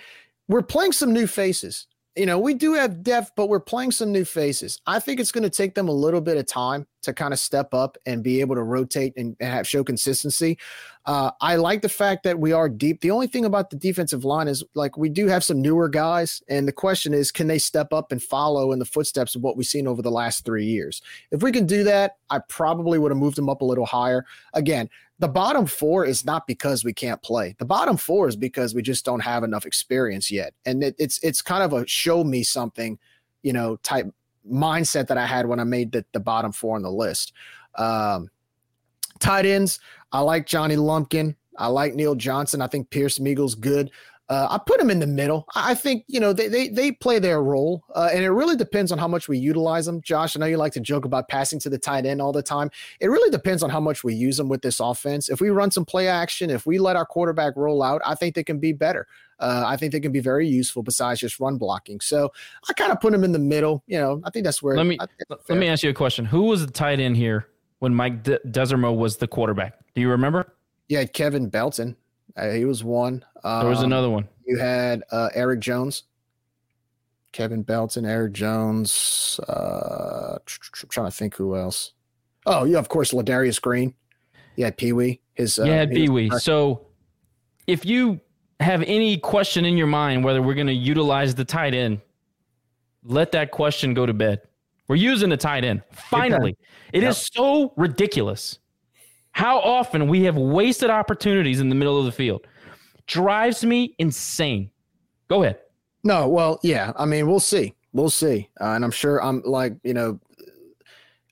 we're playing some new faces you know, we do have depth, but we're playing some new faces. I think it's going to take them a little bit of time to kind of step up and be able to rotate and, have show consistency. Uh, I like the fact that we are deep. The only thing about the defensive line is like we do have some newer guys, and the question is, can they step up and follow in the footsteps of what we've seen over the last three years? If we can do that, I probably would have moved them up a little higher. Again, the bottom four is not because we can't play. The bottom four is because we just don't have enough experience yet. And it, it's it's kind of a show me something, you know, type mindset that I had when I made the, the bottom four on the list. Um, tight ends, I like Johnny Lumpkin. I like Neal Johnson. I think Pearse Migl's good. Uh, I put them in the middle. I think you know they they they play their role, uh, and it really depends on how much we utilize them. Josh, I know you like to joke about passing to the tight end all the time. It really depends on how much we use them with this offense. If we run some play action, if we let our quarterback roll out, I think they can be better. Uh, I think they can be very useful besides just run blocking. So I kind of put them in the middle. You know, I think that's where. Let me let me ask you a question. Who was the tight end here when Mike De- Desormeaux was the quarterback? Do you remember? Yeah, Kevin Belton. Uh, he was one. Um, there was um, another one. You had uh, Eric Jones, Kevin Belton, Eric Jones. Uh, I'm trying to think who else. Oh, yeah, of course, Ladarius Green. Had Pee Wee. His uh, yeah, Pee Wee. So, if you have any question in your mind whether we're going to utilize the tight end, let that question go to bed. We're using the tight end. Finally, it yep. is so ridiculous how often we have wasted opportunities in the middle of the field. Drives me insane. Go ahead. No, well, yeah. I mean, we'll see. We'll see. Uh, and I'm sure I'm like, you know,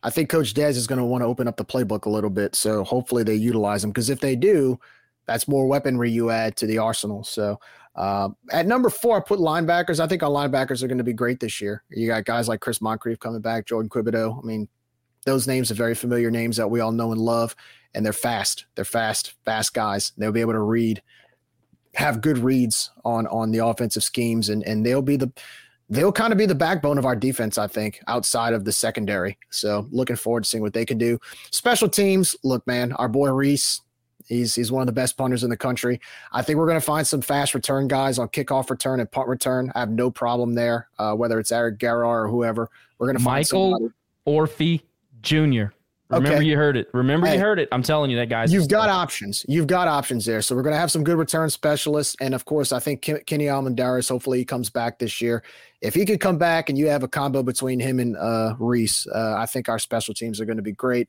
I think Coach Dez is going to want to open up the playbook a little bit. So hopefully they utilize them because if they do, that's more weaponry you add to the arsenal. So uh, at number four, I put linebackers. I think our linebackers are going to be great this year. You got guys like Chris Moncrief coming back, Jordan Quibodeaux. I mean, those names are very familiar names that we all know and love and they're fast. They're fast, fast guys. They'll be able to read, have good reads on on the offensive schemes, and and they'll be the they'll kind of be the backbone of our defense, I think, outside of the secondary. So looking forward to seeing what they can do. Special teams, look, man, our boy Rhys. He's he's one of the best punters in the country. I think we're going to find some fast return guys on kickoff return and punt return. I have no problem there, uh, whether it's Eric Garror or whoever. We're going to find Michael. Orphy Jr. Remember okay. you heard it. Remember hey, you heard it. I'm telling you that guys. You've got options. You've got options there. So we're going to have some good return specialists, and of course, I think Kenny Almendares. Hopefully, he comes back this year. If he could come back, and you have a combo between him and uh, Rhys, uh, I think our special teams are going to be great.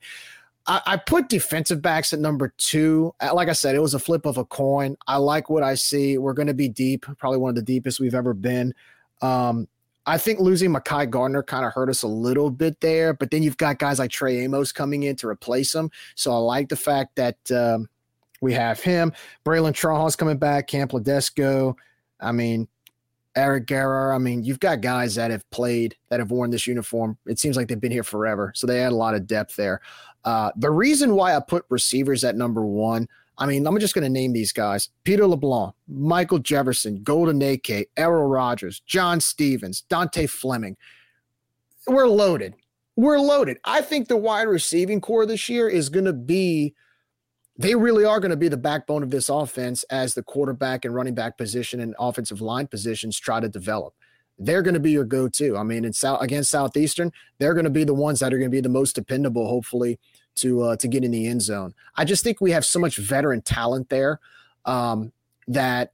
I, I put defensive backs at number two. Uh, like I said, it was a flip of a coin. I like what I see. We're going to be deep, probably one of the deepest we've ever been. Um, I think losing Mekhi Garner kind of hurt us a little bit there, but then you've got guys like Trey Amos coming in to replace him. So I like the fact that um, we have him. Bralen Trahan's coming back, Kam Pedescleaux. I mean, Eric Garror. I mean, you've got guys that have played, that have worn this uniform. It seems like they've been here forever. So they had a lot of depth there. Uh, the reason why I put receivers at number one – I mean, I'm just going to name these guys Peter LeBlanc, Michael Jefferson, Golden AK, Errol Rogers, John Stevens, Dontae Fleming. We're loaded. We're loaded. I think the wide receiving corps this year is going to be, they really are going to be the backbone of this offense as the quarterback and running back position and offensive line positions try to develop. They're going to be your go to. I mean, in South, against Southeastern, they're going to be the ones that are going to be the most dependable, hopefully, to uh, to get in the end zone. I just think we have so much veteran talent there um, that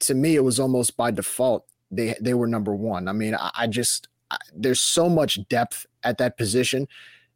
to me it was almost by default they they were number one. I mean, I, I just I, there's so much depth at that position.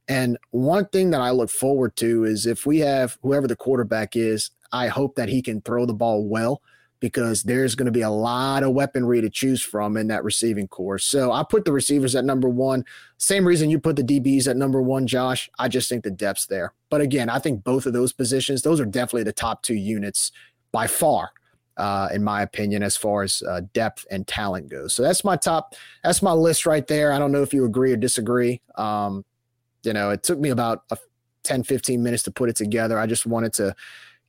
And one thing that I look forward to is if we have whoever the quarterback is, I hope that he can throw the ball well because there's going to be a lot of weaponry to choose from in that receiving corps. So I put the receivers at number one. Same reason you put the DBs at number one, Josh. I just think the depth's there. But again, I think both of those positions, those are definitely the top two units by far. Uh, in my opinion, as far as uh, depth and talent goes. So that's my top, that's my list right there. I don't know if you agree or disagree. Um, you know, it took me about a 10, 15 minutes to put it together. I just wanted to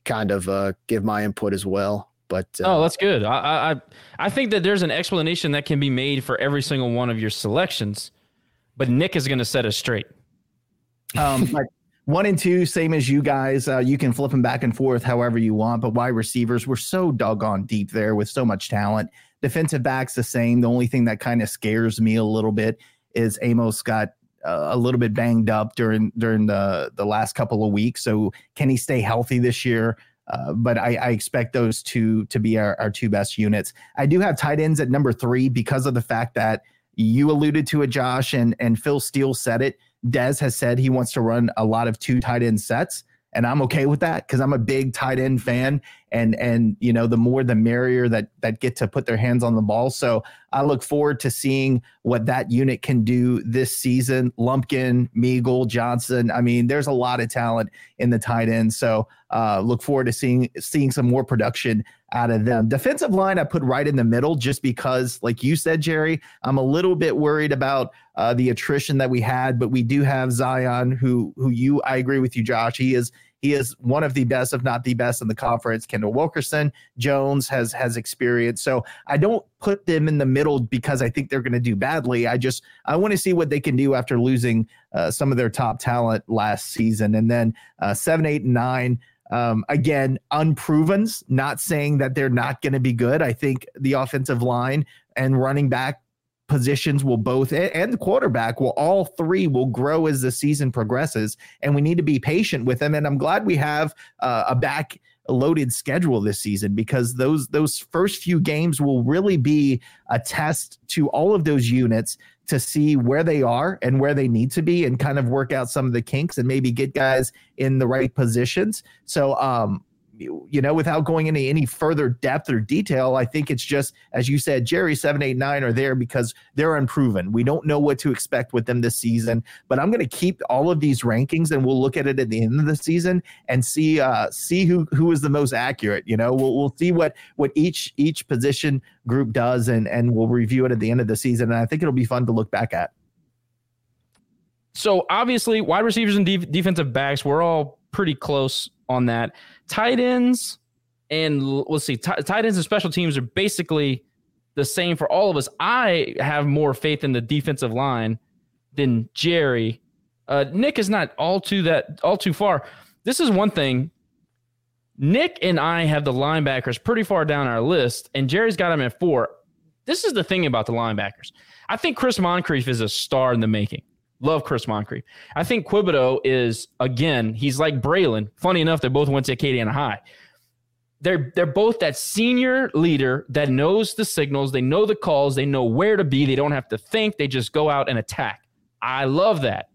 kind of uh, give my input as well. But uh, oh, that's good. I, I I think that there's an explanation that can be made for every single one of your selections, but Nick is going to set us straight. Um, but one and two, same as you guys. Uh, you can flip them back and forth however you want. But wide receivers were so doggone deep there with so much talent. Defensive backs the same. The only thing that kind of scares me a little bit is Amos got uh, a little bit banged up during during the the last couple of weeks. So can he stay healthy this year? Uh, but I, I, expect those two to be our, our two best units. I do have tight ends at number three because of the fact that you alluded to it, Josh, and and Phil Steele said it. Dez has said he wants to run a lot of two tight end sets and I'm okay with that because I'm a big tight end fan, and and you know the more the merrier that that get to put their hands on the ball. So I look forward to seeing what that unit can do this season. Lumpkin, Migl, Johnson. I mean, there's a lot of talent in the tight end. So uh, look forward to seeing seeing some more production out of them. Defensive line, I put right in the middle just because, like you said, Jerry, I'm a little bit worried about uh, the attrition that we had, but we do have Zi'Yon, who who you I agree with you, Josh. He is he is one of the best, if not the best, in the conference. Kendall Wilkerson, Jones has has experience. So I don't put them in the middle because I think they're going to do badly. I just I want to see what they can do after losing uh, some of their top talent last season. And then uh, seven, eight, and nine. Um, again, unprovens, not saying that they're not going to be good. I think the offensive line and running back positions will both and the quarterback will all three will grow as the season progresses and we need to be patient with them and i'm glad we have uh, a back loaded schedule this season because those those first few games will really be a test to all of those units to see where they are and where they need to be and kind of work out some of the kinks and maybe get guys in the right positions. So um you know, without going into any further depth or detail, I think it's just, as you said, Jerry, seven, eight, nine are there because they're unproven. We don't know what to expect with them this season, but I'm going to keep all of these rankings and we'll look at it at the end of the season and see, uh, see who, who is the most accurate. You know, we'll, we'll see what, what each, each position group does and, and we'll review it at the end of the season. And I think it'll be fun to look back at. So obviously, wide receivers and defensive backs, we're all pretty close on that. Tight ends and let's see, t- tight ends and special teams are basically the same for all of us. I have more faith in the defensive line than Jerry. Uh, Nick is not all too that all too far. This is one thing. Nick and I have the linebackers pretty far down our list, and Jerry's got them at four. This is the thing about the linebackers. I think Chris Moncrief is a star in the making. Love Chris Moncrief. I think Quibodeaux is again. He's like Braylon. Funny enough, they both went to Acadiana High. They're they're both that senior leader that knows the signals. They know the calls. They know where to be. They don't have to think. They just go out and attack. I love that.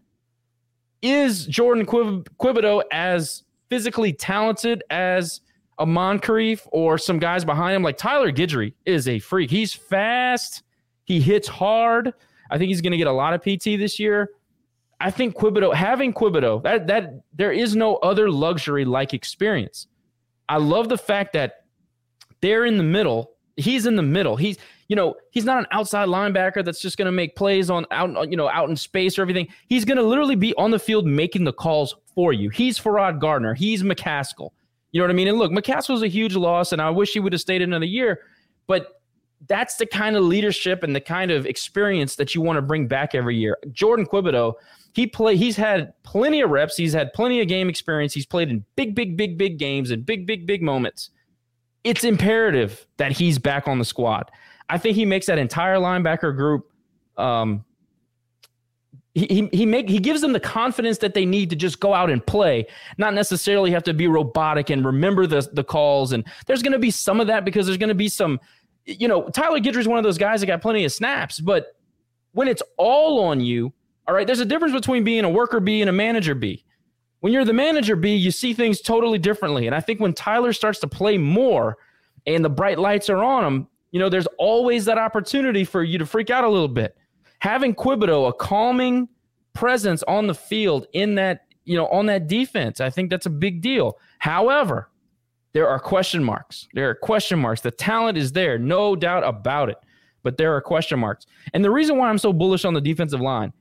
Is Jordan Quib- Quibodeaux as physically talented as a Moncrief or some guys behind him? Like Tyler Guidry is a freak. He's fast. He hits hard. I think he's going to get a lot of PT this year. I think Quibodeaux having Quibodeaux that that there is no other luxury like experience. I love the fact that they're in the middle. He's in the middle. He's you know he's not an outside linebacker that's just going to make plays on out you know out in space or everything. He's going to literally be on the field making the calls for you. He's Ferrod Gardner. He's McCaskill. You know what I mean? And look, McCaskill's a huge loss, and I wish he would have stayed another year. But that's the kind of leadership and the kind of experience that you want to bring back every year. Jordan Quibodeaux, he play he's had plenty of reps, he's had plenty of game experience, he's played in big, big, big, big games and big, big, big moments. It's imperative that he's back on the squad. I think he makes that entire linebacker group um, he, he, he make he gives them the confidence that they need to just go out and play, not necessarily have to be robotic and remember the the calls. And there's going to be some of that because there's going to be some you know, Tyler Guidry is one of those guys that got plenty of snaps, but when it's all on you, all right, there's a difference between being a worker bee and a manager bee. When you're the manager bee, you see things totally differently. And I think when Tyler starts to play more and the bright lights are on him, you know, there's always that opportunity for you to freak out a little bit. Having Quibodeaux, a calming presence on the field in that, you know, on that defense, I think that's a big deal. However, there are question marks. There are question marks. The talent is there, no doubt about it. But there are question marks. And the reason why I'm so bullish on the defensive line,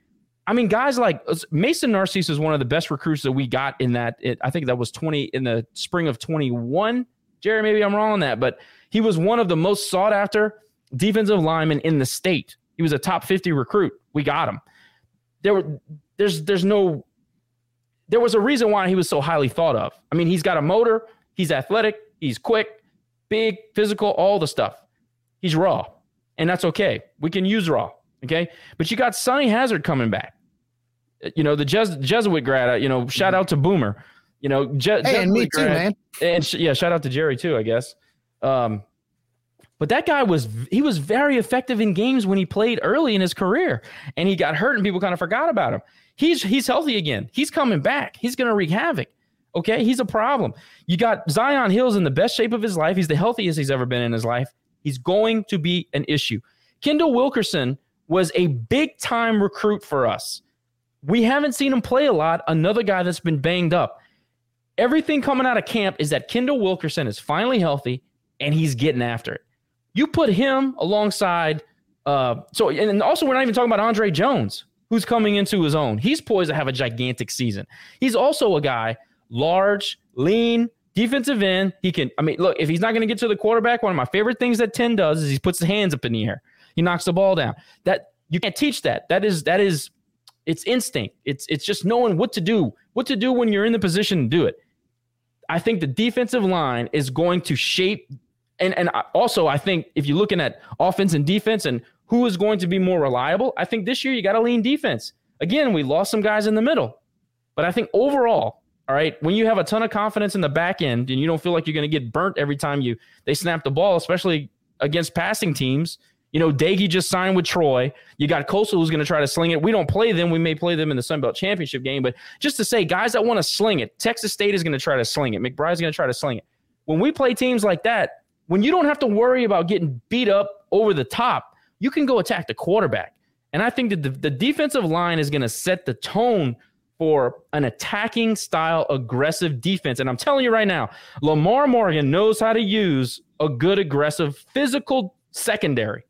I mean, guys like uh, Mason Narcisse is one of the best recruits that we got in that. It, I think that was 20 in the spring of 21. Jerry, maybe I'm wrong on that, but He was one of the most sought after defensive linemen in the state. He was a top 50 recruit. We got him. There were there's there's no there was a reason why he was so highly thought of. I mean, he's got a motor, he's athletic, he's quick, big, physical, all the stuff. He's raw, and that's okay. We can use raw, okay? But you got Sonny Hazard coming back. You know, the Jes- Jesuit grad, uh, you know, shout out to Boomer. You know, Je- Hey, and me too, man. And sh- yeah, shout out to Jerry too, I guess. Um, but that guy was he was very effective in games when he played early in his career, and he got hurt, and people kind of forgot about him. He's he's healthy again. He's coming back. He's going to wreak havoc. Okay, he's a problem. You got Zi'Yon Hill's in the best shape of his life. He's the healthiest he's ever been in his life. He's going to be an issue. Kendall Wilkerson was a big time recruit for us. We haven't seen him play a lot. Another guy that's been banged up. Everything coming out of camp is that Kendall Wilkerson is finally healthy and he's getting after it. You put him alongside, uh, so and also we're not even talking about Andre Jones, who's coming into his own. He's poised to have a gigantic season. He's also a guy large, lean, defensive end. He can, I mean, look, if he's not going to get to the quarterback, one of my favorite things that 10 does is he puts his hands up in the air. He knocks the ball down. That you can't teach that. That is that is it's instinct. It's it's just knowing what to do, what to do when you're in the position to do it. I think the defensive line is going to shape and and also I think if you're looking at offense and defense and who is going to be more reliable, I think this year you got to lean defense. Again, we lost some guys in the middle. But I think overall, all right, when you have a ton of confidence in the back end and you don't feel like you're going to get burnt every time you they snap the ball, especially against passing teams. You know, Daggy just signed with Troy. You got Coastal who's going to try to sling it. We don't play them. We may play them in the Sun Belt Championship game, but just to say, guys that want to sling it, Texas State is going to try to sling it. McBride's going to try to sling it. When we play teams like that, when you don't have to worry about getting beat up over the top, you can go attack the quarterback. And I think that the, the defensive line is going to set the tone for an attacking style, aggressive defense. And I'm telling you right now, Lamar Morgan knows how to use a good, aggressive, physical secondary.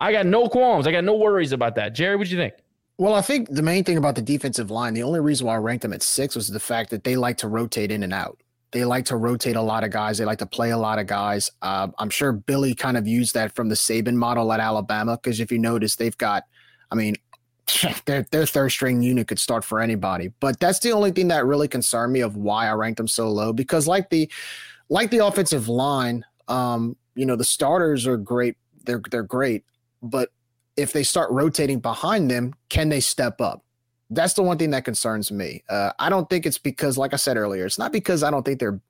I got no qualms. I got no worries about that. Jerry, what do you think? Well, I think the main thing about the defensive line, the only reason why I ranked them at six was the fact that they like to rotate in and out. They like to rotate a lot of guys. They like to play a lot of guys. Uh, I'm sure Billy kind of used that from the Saban model at Alabama because if you notice, they've got, I mean, their their third string unit could start for anybody. But that's the only thing that really concerned me of why I ranked them so low because like the like the offensive line, um, you know, the starters are great. They're they're great, but if they start rotating behind them, can they step up? That's the one thing that concerns me. Uh, I don't think it's because, like I said earlier, it's not because I don't think they're,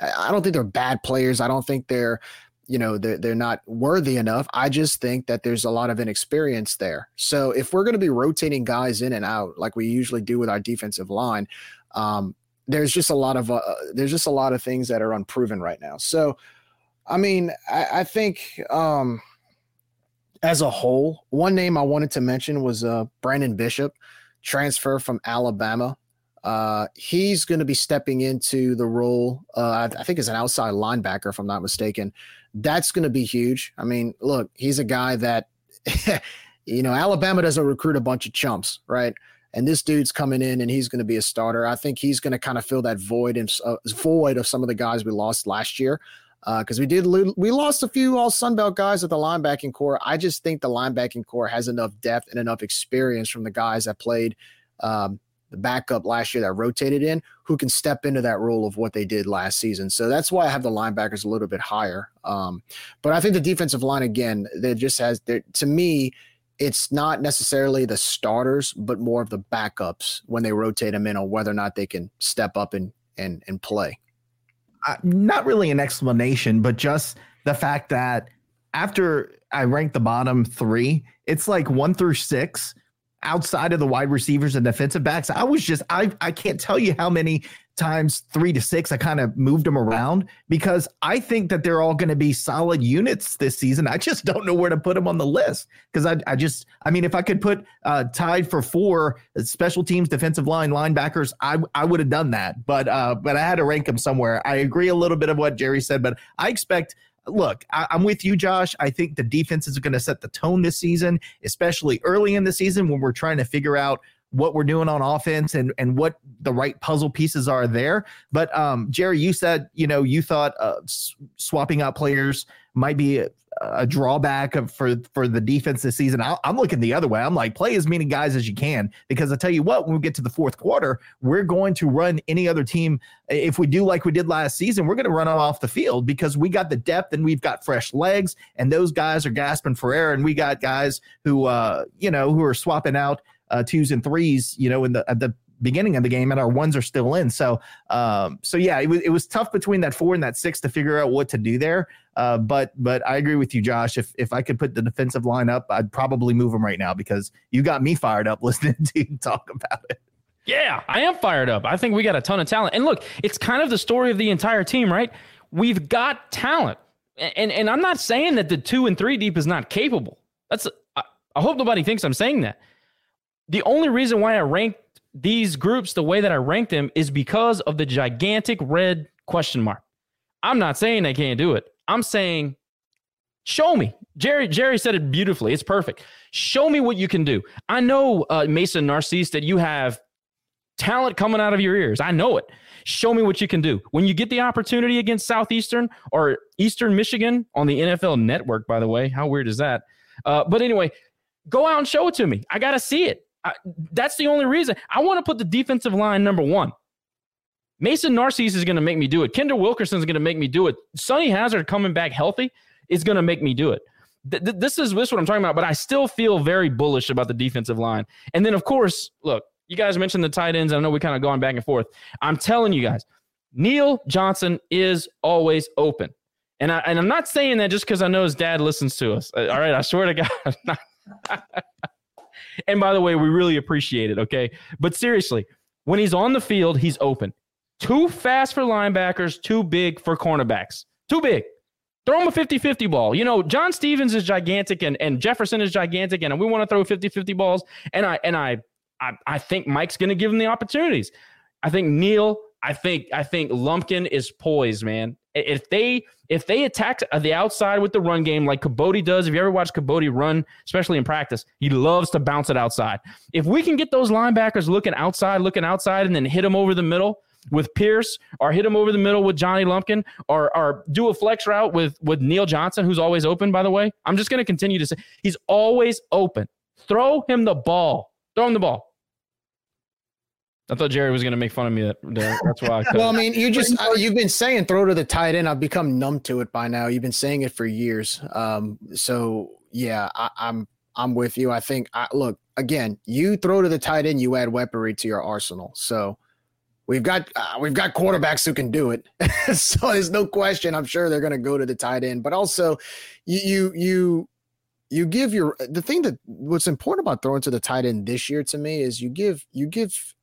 I don't think they're bad players. I don't think they're, you know, they're they're not worthy enough. I just think that there's a lot of inexperience there. So if we're going to be rotating guys in and out like we usually do with our defensive line, um, there's just a lot of uh, there's just a lot of things that are unproven right now. So, I mean, I, I think. Um, as a whole, one name I wanted to mention was uh, Brandon Bishop, transfer from Alabama. Uh, he's going to be stepping into the role, uh, I think, as an outside linebacker, if I'm not mistaken. That's going to be huge. I mean, look, he's a guy that, you know, Alabama doesn't recruit a bunch of chumps, right? And this dude's coming in and he's going to be a starter. I think he's going to kind of fill that void and uh, void of some of the guys we lost last year because uh, we did lo- we lost a few all Sunbelt guys at the linebacking corps. I just think the linebacking corps has enough depth and enough experience from the guys that played um, the backup last year that rotated in, who can step into that role of what they did last season. So that's why I have the linebackers a little bit higher. Um, but I think the defensive line again, that just has to me. It's not necessarily the starters, but more of the backups when they rotate them in on whether or not they can step up and and and play uh, not really an explanation, but just the fact that after I ranked the bottom three, it's like one through six outside of the wide receivers and defensive backs. I was just, I, I can't tell you how many times three to six, I kind of moved them around because I think that they're all going to be solid units this season. I just don't know where to put them on the list because I, I just, I mean, if I could put uh, tied for four special teams, defensive line, linebackers, I, I would have done that. But, uh, but I had to rank them somewhere. I agree a little bit of what Jerry said, but I expect look, I, am with you, Josh. I think the defense is going to set the tone this season, especially early in the season when we're trying to figure out what we're doing on offense and and what the right puzzle pieces are there. But um, Jerry, you said you know you thought uh, swapping out players might be a, a drawback of, for for the defense this season. I, I'm looking the other way. I'm like play as many guys as you can because I tell you what, when we get to the fourth quarter, we're going to run any other team. If we do like we did last season, we're going to run them off the field because we got the depth and we've got fresh legs, and those guys are gasping for air, and we got guys who uh you know who are swapping out uh, twos and threes, you know, in the at the beginning of the game, and our ones are still in. So, um, so yeah, it was it was tough between that four and that six to figure out what to do there. Uh, but but I agree with you, Josh. If if I could put the defensive line up, I'd probably move them right now because you got me fired up listening to you talk about it. Yeah, I am fired up. I think we got a ton of talent. And look, it's kind of the story of the entire team, right? We've got talent. And and I'm not saying that the 2 and 3 deep is not capable. That's I, I hope nobody thinks I'm saying that. The only reason why I ranked these groups the way that I ranked them is because of the gigantic red question mark. I'm not saying they can't do it. I'm saying show me. Jerry Jerry said it beautifully. It's perfect. Show me what you can do. I know uh, Mason Narcisse that you have talent coming out of your ears. I know it. Show me what you can do. When you get the opportunity against Southeastern or Eastern Michigan on the NFL network, by the way, how weird is that? Uh, but anyway, go out and show it to me. I got to see it. I, that's the only reason. I want to put the defensive line number one. Mason Narcisse is going to make me do it. Kendall Wilkerson is going to make me do it. Sonny Hazard coming back healthy is going to make me do it. Th- th- this is this is what I'm talking about. But I still feel very bullish about the defensive line. And then, of course, look, you guys mentioned the tight ends. I know we kind of going back and forth. I'm telling you guys, Neal Johnson is always open. And, I, and I'm not saying that just because I know his dad listens to us. Uh, all right, I swear to God. and by the way, we really appreciate it. Okay. But seriously, when he's on the field, he's open. Too fast for linebackers, too big for cornerbacks. Too big. Throw him a 50 50 ball. You know, John Stevens is gigantic and, and Jefferson is gigantic, and we want to throw 50 50 balls. And I and I I, I think Mike's gonna give him the opportunities. I think Neal, I think I think Lumpkin is poised, man. If they if they attack the outside with the run game like Kibodi does, if you ever watch Kibodi run, especially in practice, he loves to bounce it outside. If we can get those linebackers looking outside, looking outside, and then hit them over the middle with Pearse, or hit him over the middle with Johnny Lumpkin, or or do a flex route with with Neal Johnson, who's always open. By the way, I'm just going to continue to say he's always open. Throw him the ball. Throw him the ball. I thought Jerry was going to make fun of me. That, that- that's why. I cut Well, I mean, you just uh, you've been saying throw to the tight end. I've become numb to it by now. You've been saying it for years. Um, so yeah, I, I'm I'm with you. I think I, look again. You throw to the tight end, you add weaponry to your arsenal. So we've got uh, we've got quarterbacks who can do it. so there's no question. I'm sure they're going to go to the tight end. But also, you you you you give your the thing that what's important about throwing to the tight end this year to me is you give you give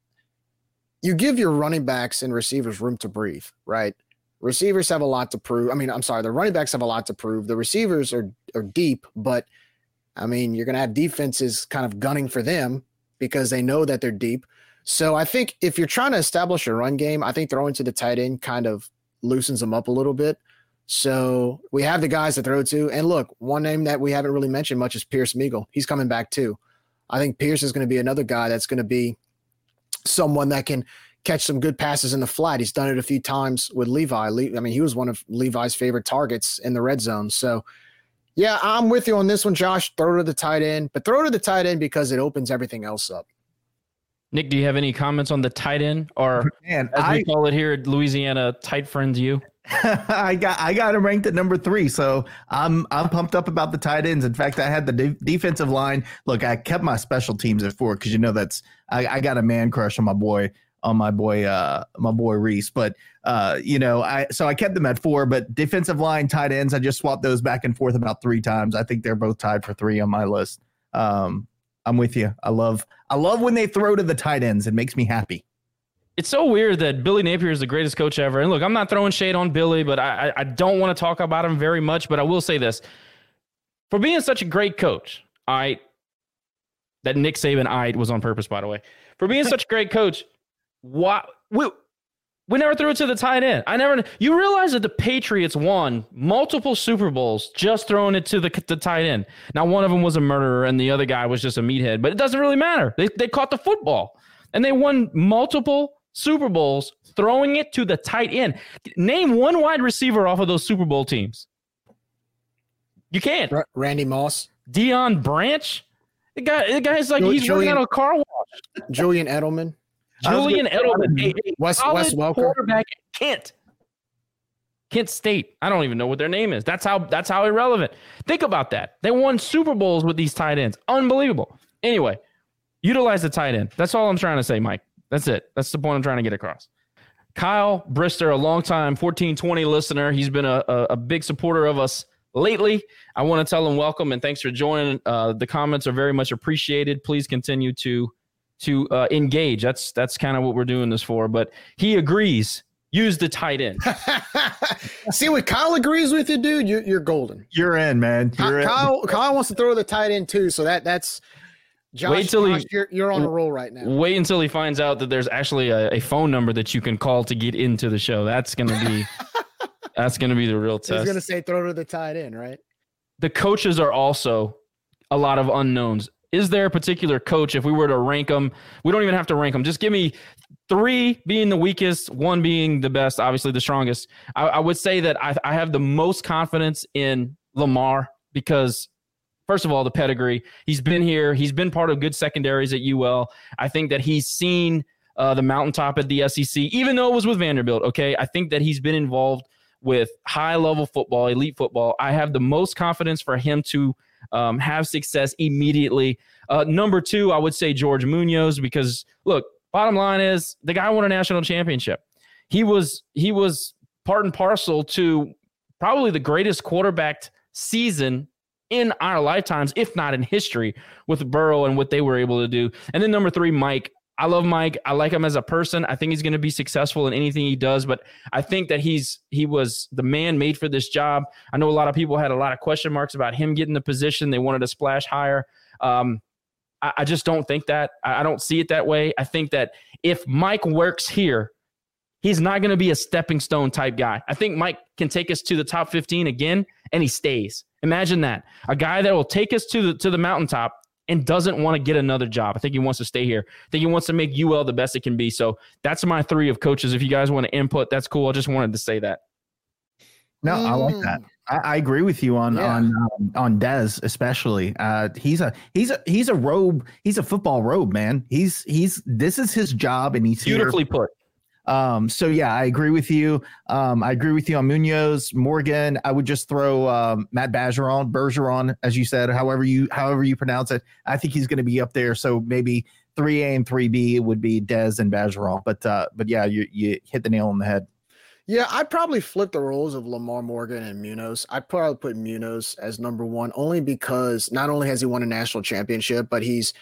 you give your running backs and receivers room to breathe, right? Receivers have a lot to prove. I mean, I'm sorry, the running backs have a lot to prove. The receivers are are deep, but I mean, you're going to have defenses kind of gunning for them because they know that they're deep. So I think if you're trying to establish a run game, I think throwing to the tight end kind of loosens them up a little bit. So we have the guys to throw to. And look, one name that we haven't really mentioned much is Pearse Migl. He's coming back too. I think Pearse is going to be another guy that's going to be someone that can catch some good passes in the flat. He's done it a few times with Levi. Le- I mean, he was one of Levi's favorite targets in the red zone. So, yeah, I'm with you on this one, Josh. Throw to the tight end, but throw to the tight end because it opens everything else up. Nick, do you have any comments on the tight end, or Man, as I we call it here at Louisiana, tight friends? You I got I got him ranked at number three, so I'm I'm pumped up about the tight ends. In fact, I had the de- defensive line. Look, I kept my special teams at four because you know that's I, I got a man crush on my boy on my boy uh my boy Rhys, but uh you know I so I kept them at four. But defensive line, tight ends, I just swapped those back and forth about three times. I think they're both tied for three on my list. Um, I'm with you. I love I love when they throw to the tight ends. It makes me happy. it's so weird that Billy Napier is the greatest coach ever. And look, I'm not throwing shade on Billy, but I I- I don't want to talk about him very much. But I will say this: for being such a great coach, I that Nick Saban eyed was on purpose, by the way. For being such a great coach, why we We never threw it to the tight end. I never. You realize that the Patriots won multiple Super Bowls just throwing it to the, the tight end. Now, one of them was a murderer, and the other guy was just a meathead. But it doesn't really matter. They they caught the football, and they won multiple Super Bowls throwing it to the tight end. Name one wide receiver off of those Super Bowl teams. You can't. R- Randy Moss, Deion Branch. The guy, the guy's like Ju- he's working Julian- a car wash. Julian Edelman, Julian Edelman, a, a Wes college Welker. quarterback at Kent. Kent State. I don't even know what their name is. That's how that's how irrelevant. Think about that. They won Super Bowls with these tight ends. Unbelievable. Anyway, utilize the tight end. That's all I'm trying to say, Mike. That's it. That's the point I'm trying to get across. Kyle Brister, a longtime 1420 listener. He's been a, a, a big supporter of us lately. I want to tell them welcome and thanks for joining. Uh, the comments are very much appreciated. Please continue to to uh, engage. That's that's kind of what we're doing this for. But he agrees. Use the tight end. See what Kyle agrees with you, dude. You're, you're golden. You're in, man. You're in. Kyle, Kyle wants to throw the tight end too, so that that's Josh. Wait till he- you're, you're on a roll right now. Wait until he finds out that there's actually a, a phone number that you can call to get into the show. That's gonna be that's gonna be the real test. He's test. gonna say throw to the tight end, right? the coaches are also a lot of unknowns. Is there a particular coach, if we were to rank them, we don't even have to rank them. Just give me three being the weakest, one being the best, obviously the strongest. I, I would say that I, I have the most confidence in Lamar because, first of all, the pedigree. He's been here, he's been part of good secondaries at UL. I think that he's seen uh, the mountaintop at the SEC, even though it was with Vanderbilt. Okay. I think that he's been involved with high level football, elite football. I have the most confidence for him to um, have success immediately. Uh, number two, I would say George Munoz because look, bottom line is the guy won a national championship. He was he was part and parcel to probably the greatest quarterbacked season in our lifetimes, if not in history, with Burrow and what they were able to do. And then number three, Mike. I love Mike. I like him as a person. I think he's going to be successful in anything he does, but I think that he's he was the man made for this job. I know a lot of people had a lot of question marks about him getting the position. They wanted to splash higher. Um, I, I just don't think that. I, I don't see it that way. I think that if Mike works here, he's not going to be a stepping stone type guy. I think Mike can take us to the top 15 again and he stays. Imagine that. A guy that will take us to the to the mountaintop and doesn't want to get another job. I think he wants to stay here. I think he wants to make UL the best it can be. So that's my three of coaches. If you guys want to input, that's cool. I just wanted to say that. No, I like that. I, I agree with you on Yeah. on um, on Dez especially. Uh, he's a he's a he's a robe. He's a football robe, man. He's he's this is his job, and he's here Beautifully put. Um, so yeah, I agree with you. Um, I agree with you on Munoz, Morgan. I would just throw um, Matt Bergeron, Bergeron, as you said, however you however you pronounce it. I think he's going to be up there. So maybe three A and three B would be Dez and Bergeron. But uh, but yeah, you you hit the nail on the head. Yeah, I'd probably flip the roles of Lamar Morgan and Munoz. I'd probably put Munoz as number one, only because not only has he won a national championship, but he's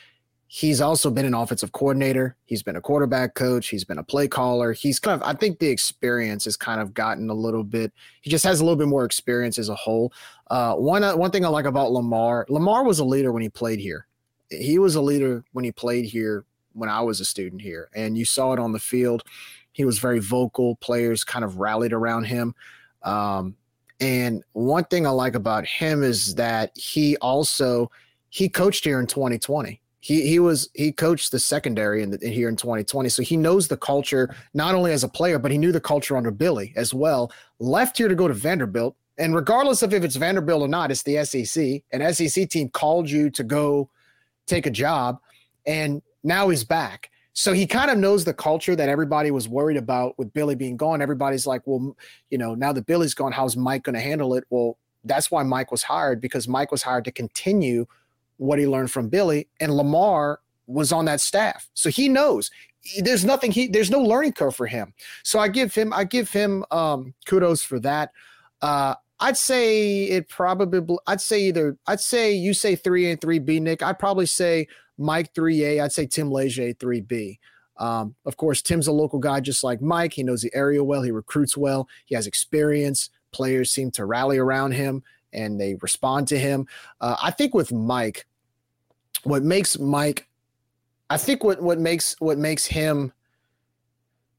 he's also been an offensive coordinator. He's been a quarterback coach. He's been a play caller. He's kind of I think the experience has kind of gotten a little bit. He just has a little bit more experience as a whole. Uh, one uh, one thing I like about Lamar, Lamar was a leader when he played here. He was a leader when he played here when I was a student here, and you saw it on the field. He was very vocal. Players kind of rallied around him. Um, and one thing I like about him is that he also he coached here in 2020. He he was he coached the secondary in the, here in 2020, so he knows the culture not only as a player, but he knew the culture under Billy as well. Left here to go to Vanderbilt, and regardless of if it's Vanderbilt or not, it's the SEC. An SEC team called you to go take a job, and now he's back. So he kind of knows the culture that everybody was worried about with Billy being gone. Everybody's like, well, you know, now that Billy's gone, how's Mike going to handle it? Well, that's why Mike was hired because Mike was hired to continue what he learned from Billy, and Lamar was on that staff, so he knows. There's nothing he there's no learning curve for him. So I give him I give him um, kudos for that. Uh, I'd say it probably I'd say either I'd say you say three A and three B, Nick. I'd probably say Mike 3A. I'd say Tim Leger 3B. Um, of course, Tim's a local guy just like Mike. He knows the area well. He recruits well. He has experience. Players seem to rally around him and they respond to him. Uh, I think with Mike, what makes Mike, I think what what makes what makes him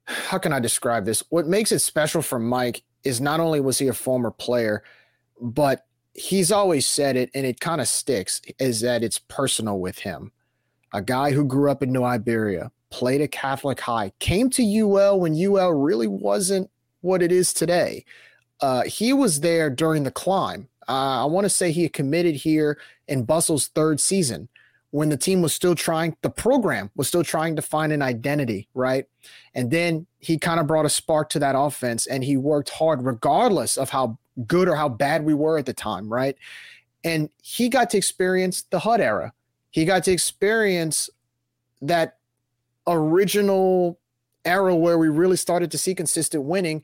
how can I describe this? What makes it special for Mike is not only was he a former player, but he's always said it, and it kind of sticks, is that it's personal with him. A guy who grew up in New Iberia, played at Catholic High, came to UL when UL really wasn't what it is today. Uh, he was there during the climb. Uh, I want to say he committed here in Bustle's third season when the team was still trying, the program was still trying to find an identity, right? And then he kind of brought a spark to that offense and he worked hard regardless of how good or how bad we were at the time, right? And he got to experience the HUD era. He got to experience that original era where we really started to see consistent winning.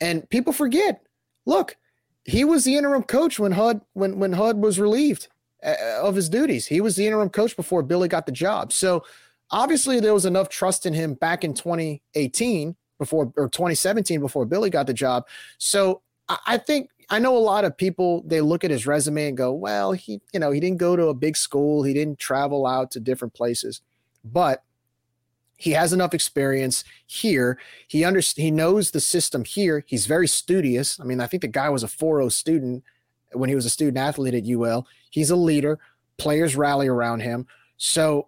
And people forget, look, he was the interim coach when HUD when when HUD was relieved uh, of his duties. He was the interim coach before Billy got the job. So obviously there was enough trust in him back in 2018 before or 2017 before Billy got the job. So I think I know a lot of people they look at his resume and go, well, he you know he didn't go to a big school, he didn't travel out to different places, but he has enough experience here. He under, he knows the system here. He's very studious. I mean, I think the guy was a 4.0 student when he was a student athlete at UL. He's a leader. Players rally around him. So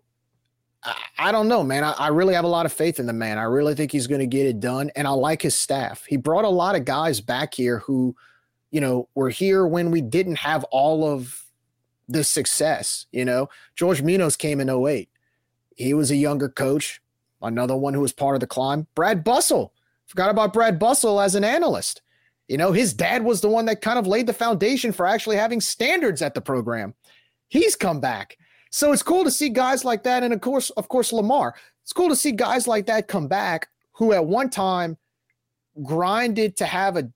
I, I don't know, man. I, I, really have a lot of faith in the man. I really think he's going to get it done. And I like his staff. He brought a lot of guys back here who, you know, were here when we didn't have all of the success. You know, George Minos came in 08. He was a younger coach, another one who was part of the climb. Brad Bustle. Forgot about Brad Bustle as an analyst. You know, his dad was the one that kind of laid the foundation for actually having standards at the program. He's come back. So it's cool to see guys like that. And of course, of course, Lamar. It's cool to see guys like that come back who at one time grinded to have a,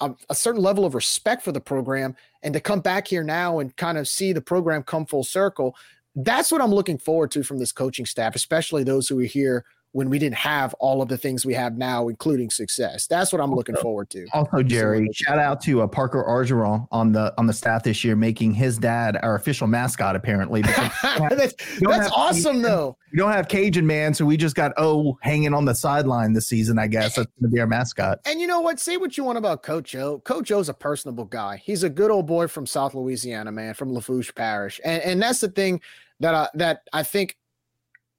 a, a certain level of respect for the program and to come back here now and kind of see the program come full circle. That's what I'm looking forward to from this coaching staff, especially those who are here when we didn't have all of the things we have now, including success. That's what I'm looking forward to. Also, Jerry, shout out to uh, Parker Orgeron on the on the staff this year, making his dad our official mascot. Apparently, that's, that's awesome, Cajun, though. We don't have Cajun man, so we just got O hanging on the sideline this season. I guess that's going to be our mascot. And you know what? Say what you want about Coach O. Coach O's a personable guy. He's a good old boy from South Louisiana, man, from Lafourche Parish, and and that's the thing that I, that I think,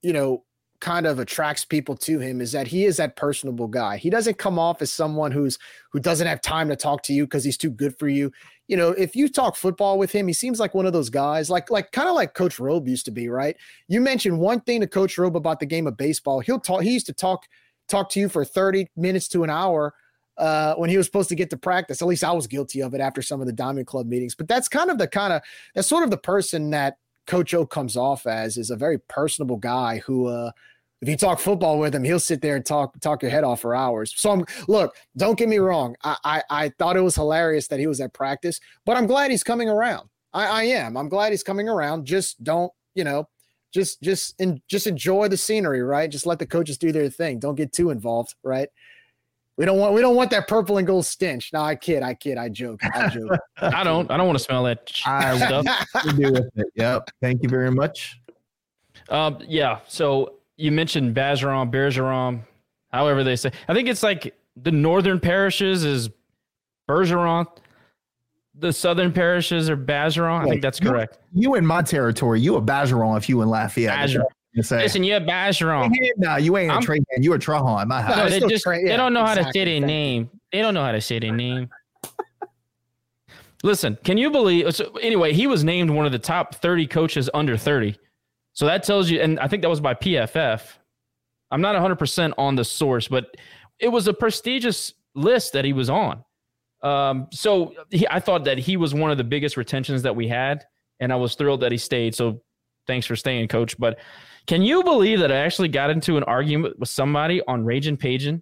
you know kind of attracts people to him is that he is that personable guy. He doesn't come off as someone who's who doesn't have time to talk to you because he's too good for you. You know, if you talk football with him, he seems like one of those guys, like like kind of like Coach Robe used to be, right? You mentioned one thing to Coach Robe about the game of baseball. He'll talk. He used to talk talk to you for thirty minutes to an hour. Uh, when he was supposed to get to practice, at least I was guilty of it after some of the Diamond Club meetings. But that's kind of the kind of that's sort of the person that Coach O comes off as is a very personable guy who uh, if you talk football with him, he'll sit there and talk talk your head off for hours. So I'm look, don't get me wrong. I I, I thought it was hilarious that he was at practice, but I'm glad he's coming around. I, I am. I'm glad he's coming around. Just don't, you know, just just and just enjoy the scenery, right? Just let the coaches do their thing. Don't get too involved, right? We don't want we don't want that purple and gold stench. No, I kid, I kid, I joke, I joke. I don't, I don't want to smell that stuff. do with it. Yep. Thank you very much. Um, yeah. So you mentioned Bajaron, Bergeron, however they say. I think it's like the northern parishes is Bergeron. The southern parishes are Bajaron. I think that's correct. You, you in my territory, you a Bajaron if you in Lafayette. Bajaron. Listen, you're Bajaron. No, you ain't a I'm, Trahan. You a Trahan. My house. No, they just tra- yeah, they don't know exactly, how to say their exactly. name. They don't know how to say their name. Listen, can you believe? So anyway, he was named one of the top 30 coaches under 30. So that tells you, and I think that was by PFF. I'm not 100% on the source, but it was a prestigious list that he was on. Um, so he, I thought that he was one of the biggest retentions that we had, and I was thrilled that he stayed. So thanks for staying, coach. But can you believe that I actually got into an argument with somebody on Raging Pagin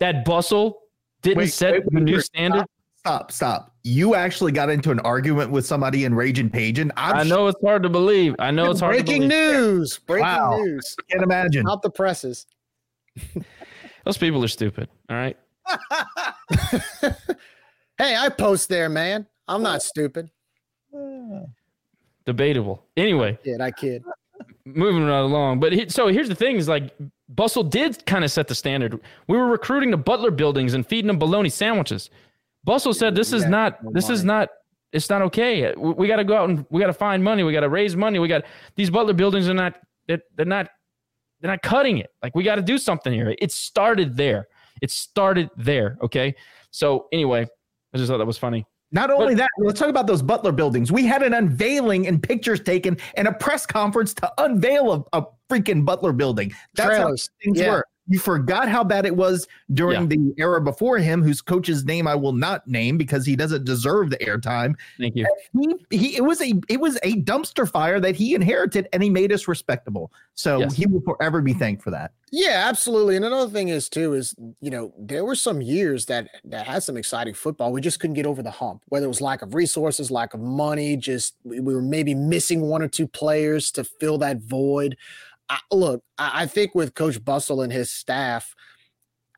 that bustle didn't wait, set wait, the new standard? Stop, stop. You actually got into an argument with somebody in Rage Raging Pagin. i know it's hard to believe. I know it's hard breaking news. Breaking wow. news. Can't imagine. Not the presses. Those people are stupid. All right. hey, I post there, man. I'm not stupid. Debatable. Anyway. I kid. I kid. Moving right along. But he, so here's the thing is like Bustle did kind of set the standard. We were recruiting to Butler buildings and feeding them bologna sandwiches. Bustle said, "This is not. This is not. It's not okay. We, we got to go out and we got to find money. We got to raise money. We got these Butler buildings are not. They're, they're not. They're not cutting it. Like we got to do something here. It started there. It started there. Okay. So anyway, I just thought that was funny. Not only that, let's talk about those Butler buildings. We had an unveiling and pictures taken and a press conference to unveil a, a freaking Butler building. That's Trailers. how things Yeah. were. You forgot how bad it was during Yeah. the era before him, whose coach's name I will not name because he doesn't deserve the airtime. Thank you. He, he it was a it was a dumpster fire that he inherited and he made us respectable. So Yes. he will forever be thanked for that. Yeah, absolutely. And another thing is too is you know there were some years that that had some exciting football. We just couldn't get over the hump. Whether it was lack of resources, lack of money, just we we were maybe missing one or two players to fill that void. I, look, I, I think with Coach Bustle and his staff,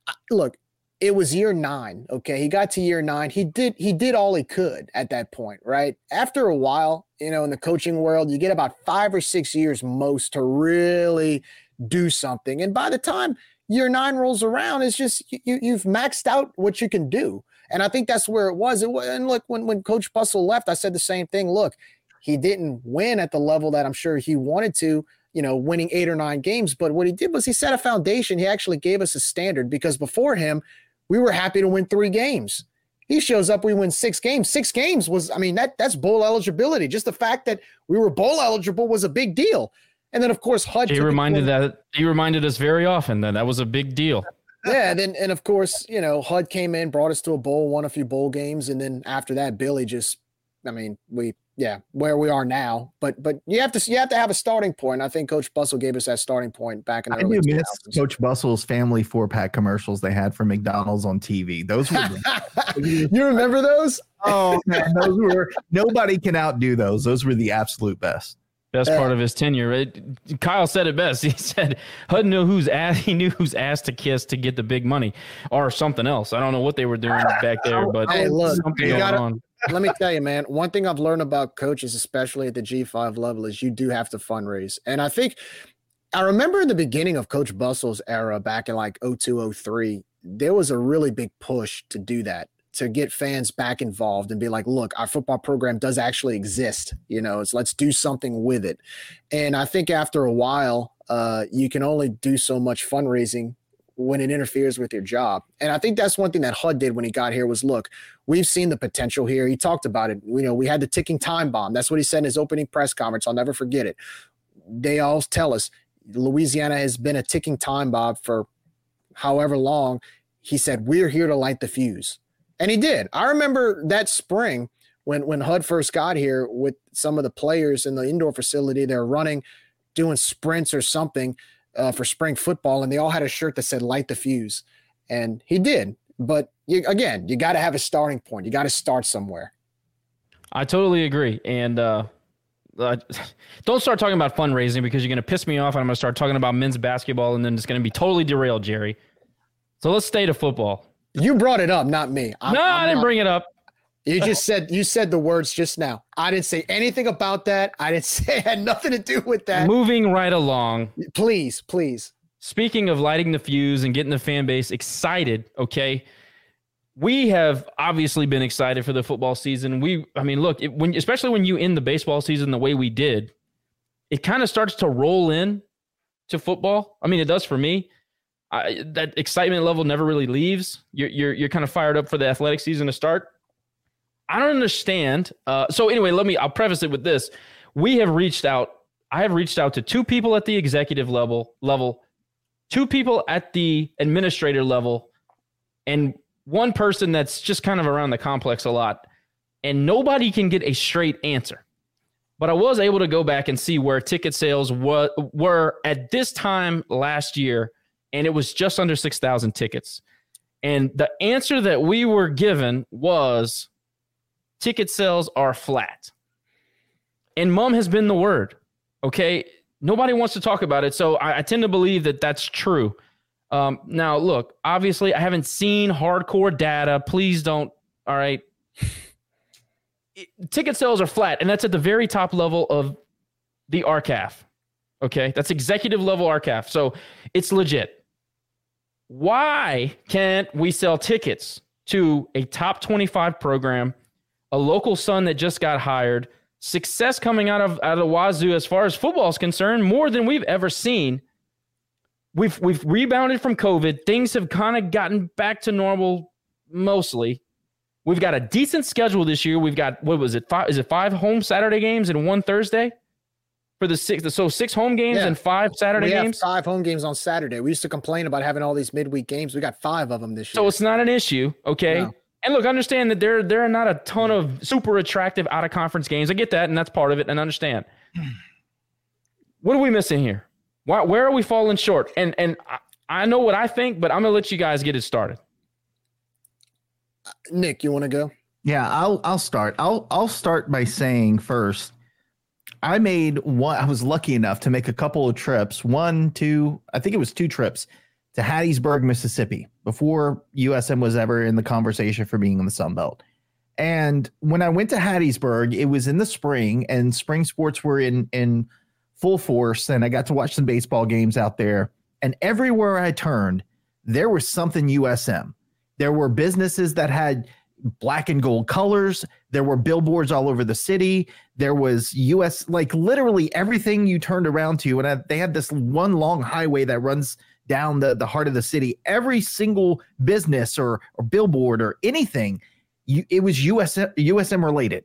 I- look, it was year nine. Okay, he got to year nine. He did he did all he could at that point, right? After a while, you know, in the coaching world, you get about five or six years most to really do something. And by the time year nine rolls around, it's just you, you- you've maxed out what you can do. And I think that's where it was. It was and look, when when Coach Bustle left, I said the same thing. Look, he didn't win at the level that I'm sure he wanted to, you know, winning eight or nine games. But what he did was he set a foundation. He actually gave us a standard because before him, we were happy to win three games. He shows up, we win six games. Six games was, I mean, that that's bowl eligibility. Just the fact that we were bowl eligible was a big deal. And then of course HUD He reminded that he reminded us very often that that was a big deal. yeah, and then and of course, you know, HUD came in, brought us to a bowl, won a few bowl games, and then after that, Billy just I mean, we yeah, where we are now. But but you have to you have to have a starting point. I think Coach Bustle gave us that starting point back in the I early do miss 2000s. Coach Bustle's family four pack commercials they had for McDonald's on TV. Those were you remember those? Oh man, those were nobody can outdo those. Those were the absolute best. Best Yeah. part of his tenure. It, Kyle said it best. He said HUD knew who's ass he knew who's ass to kiss to get the big money, or something else. I don't know what they were doing back there, but Hey, look, something going gotta- on. Let me tell you, man, one thing I've learned about coaches, especially at the G5 level, is you do have to fundraise. And I think I remember in the beginning of Coach Bustle's era back in like 02, 03, there was a really big push to do that, to get fans back involved and be like, look, our football program does actually exist. You know, it's let's do something with it. And I think after a while, uh, you can only do so much fundraising when it interferes with your job. And I think that's one thing that HUD did when he got here was look, we've seen the potential here. He talked about it. You know, we had the ticking time bomb. That's what he said in his opening press conference. I'll never forget it. They all tell us Louisiana has been a ticking time bomb for however long. He said, We're here to light the fuse. And he did. I remember that spring when when HUD first got here with some of the players in the indoor facility, they're running, doing sprints or something uh, for spring football, and they all had a shirt that said "Light the Fuse," and he did. But you, again, you got to have a starting point. You got to start somewhere. I totally agree. And uh, uh, don't start talking about fundraising because you're going to piss me off and I'm going to start talking about men's basketball and then it's going to be totally derailed, Jerry. So let's stay to football. You brought it up, not me. I'm- no, I'm I didn't not- bring it up. You just said you said the words just now. I didn't say anything about that. I didn't say it had nothing to do with that. Moving right along. Please, please. Speaking of lighting the fuse and getting the fan base excited, okay, we have obviously been excited for the football season. We, I mean, look, it, when especially when you end the baseball season the way we did, it kind of starts to roll in to football. I mean, it does for me. I, that excitement level never really leaves. You're you're you're kind of fired up for the athletic season to start. I don't understand. Uh, so anyway, let me. I'll preface it with this: we have reached out. I have reached out to two people at the executive level level, two people at the administrator level, and one person that's just kind of around the complex a lot, and nobody can get a straight answer. But I was able to go back and see where ticket sales wa- were at this time last year, and it was just under 6,000 tickets. And the answer that we were given was ticket sales are flat. And mum has been the word. Okay. Nobody wants to talk about it. So I, I tend to believe that that's true. Um, now, look, obviously, I haven't seen hardcore data. Please don't. All right. Ticket sales are flat, and that's at the very top level of the RCAF. Okay. That's executive level RCAF. So it's legit. Why can't we sell tickets to a top 25 program, a local son that just got hired, success coming out of out of Wazoo as far as football is concerned, more than we've ever seen. We've we've rebounded from COVID. Things have kind of gotten back to normal mostly. We've got a decent schedule this year. We've got what was it? Five is it five home Saturday games and one Thursday? For the six, so six home games Yeah. and five Saturday we games. five home games on Saturday. We used to complain about having all these midweek games. We got five of them this year. So it's not an issue, okay? No. And look, understand that there there are not a ton of super attractive out of conference games. I get that, and that's part of it, and understand. Hmm. what are we missing here? Why, where are we falling short? And and I, I know what I think, but I'm gonna let you guys get it started. Uh, Nick, you want to go? Yeah, I'll I'll start. I'll I'll start by saying first, I made one. I was lucky enough to make a couple of trips. One, two, I think it was two trips to Hattiesburg, Mississippi, before USM was ever in the conversation for being in the Sun Belt. And when I went to Hattiesburg, it was in the spring, and spring sports were in in full force. And I got to watch some baseball games out there. And everywhere I turned, there was something USM. There were businesses that had black and gold colors. There were billboards all over the city. There was US, like literally everything you turned around to. And I, they had this one long highway that runs down the, the heart of the city. Every single business or, or billboard or anything, you, it was USM, USM related.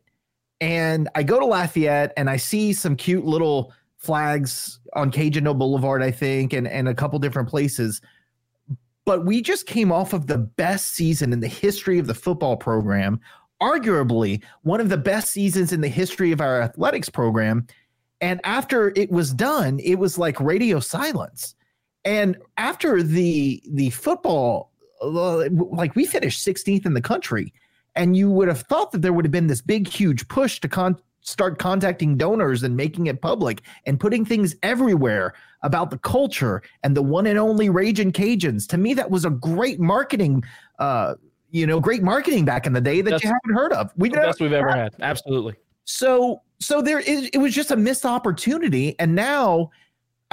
And I go to Lafayette and I see some cute little flags on Cajun Boulevard, I think, and, and a couple different places but we just came off of the best season in the history of the football program, arguably one of the best seasons in the history of our athletics program. And after it was done, it was like radio silence. And after the the football, like we finished 16th in the country, and you would have thought that there would have been this big, huge push to con- start contacting donors and making it public and putting things everywhere about the culture and the one and only Raging Cajuns. To me, that was a great marketing, uh, you know, great marketing back in the day that That's- you haven't heard of. We The best we've ever had. Absolutely. so so there is it was just a missed opportunity and now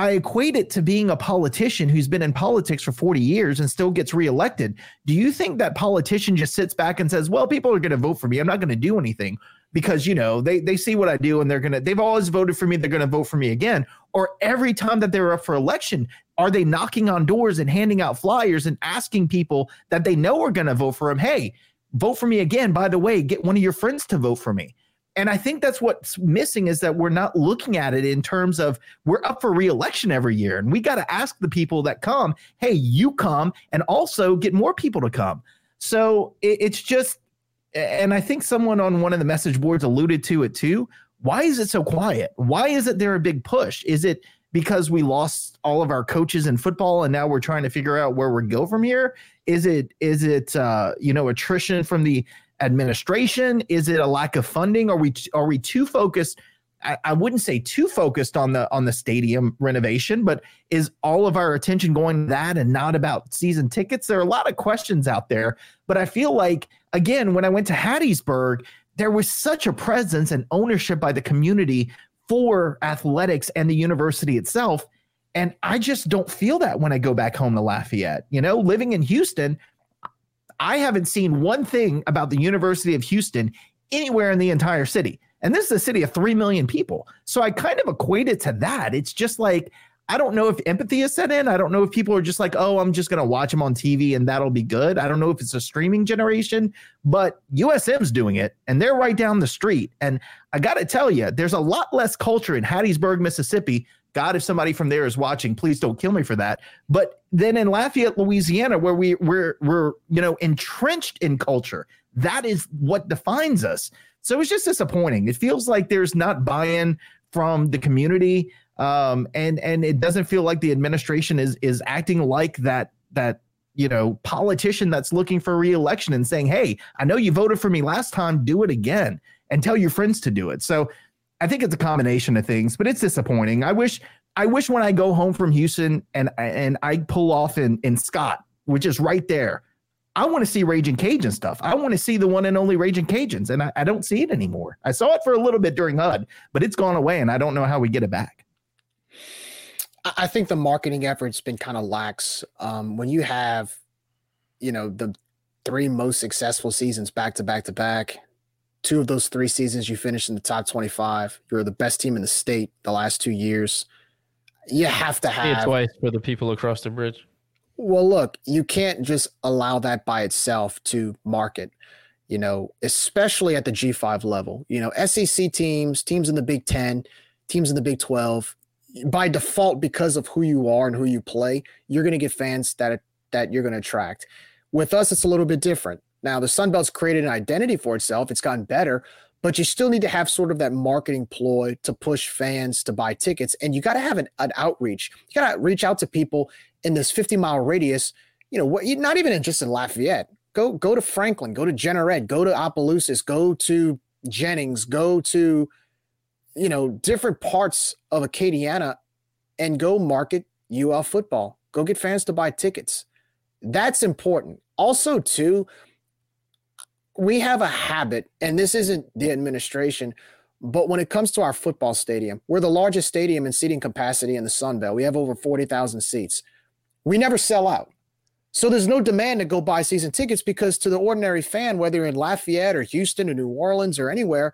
I equate it to being a politician who's been in politics for 40 years and still gets reelected. Do you think that politician just sits back and says, "Well, people are going to vote for me. I'm not going to do anything because, you know, they they see what I do and they're going to they've always voted for me, they're going to vote for me again." Or every time that they're up for election, are they knocking on doors and handing out flyers and asking people that they know are going to vote for him, "Hey, vote for me again. By the way, get one of your friends to vote for me." And I think that's what's missing is that we're not looking at it in terms of we're up for reelection every year. And we got to ask the people that come, hey, you come and also get more people to come. So it, it's just, and I think someone on one of the message boards alluded to it too. Why is it so quiet? Why isn't there a big push? Is it because we lost all of our coaches in football and now we're trying to figure out where we go from here? Is it is it uh, you know attrition from the administration? Is it a lack of funding? Are we are we too focused? I, I wouldn't say too focused on the on the stadium renovation, but is all of our attention going that and not about season tickets? There are a lot of questions out there, but I feel like again when I went to Hattiesburg, there was such a presence and ownership by the community for athletics and the university itself. And I just don't feel that when I go back home to Lafayette. You know, living in Houston, I haven't seen one thing about the University of Houston anywhere in the entire city. And this is a city of 3 million people. So I kind of equate it to that. It's just like, I don't know if empathy is set in. I don't know if people are just like, oh, I'm just going to watch them on TV and that'll be good. I don't know if it's a streaming generation, but USM's doing it and they're right down the street. And I got to tell you, there's a lot less culture in Hattiesburg, Mississippi. God, if somebody from there is watching, please don't kill me for that. But then in Lafayette, Louisiana, where we we're we're you know entrenched in culture, that is what defines us. So it's just disappointing. It feels like there's not buy-in from the community, um, and and it doesn't feel like the administration is is acting like that that you know politician that's looking for reelection and saying, "Hey, I know you voted for me last time. Do it again." And tell your friends to do it. So I think it's a combination of things, but it's disappointing. I wish I wish when I go home from Houston and and I pull off in in Scott, which is right there, I want to see Raging Cajun stuff. I want to see the one and only Raging Cajuns, and I, I don't see it anymore. I saw it for a little bit during HUD, but it's gone away, and I don't know how we get it back. I think the marketing effort's been kind of lax. Um, when you have, you know, the three most successful seasons back to back to back, two of those three seasons you finished in the top 25. You're the best team in the state the last two years. You have to have it twice for the people across the bridge. Well, look, you can't just allow that by itself to market, you know, especially at the G5 level. You know, SEC teams, teams in the Big 10, teams in the Big 12, by default because of who you are and who you play, you're going to get fans that that you're going to attract. With us it's a little bit different. Now, the Sun Belt's created an identity for itself. It's gotten better, but you still need to have sort of that marketing ploy to push fans to buy tickets. And you got to have an, an, outreach. You got to reach out to people in this 50 mile radius. You know, what, not even in, just in Lafayette. Go go to Franklin, go to Jeanerette, go to Opelousas, go to Jennings, go to, you know, different parts of Acadiana and go market UL football. Go get fans to buy tickets. That's important. Also, too, we have a habit, and this isn't the administration, but when it comes to our football stadium, we're the largest stadium in seating capacity in the Sun Belt. We have over 40,000 seats. We never sell out. So there's no demand to go buy season tickets because to the ordinary fan, whether you're in Lafayette or Houston or New Orleans or anywhere,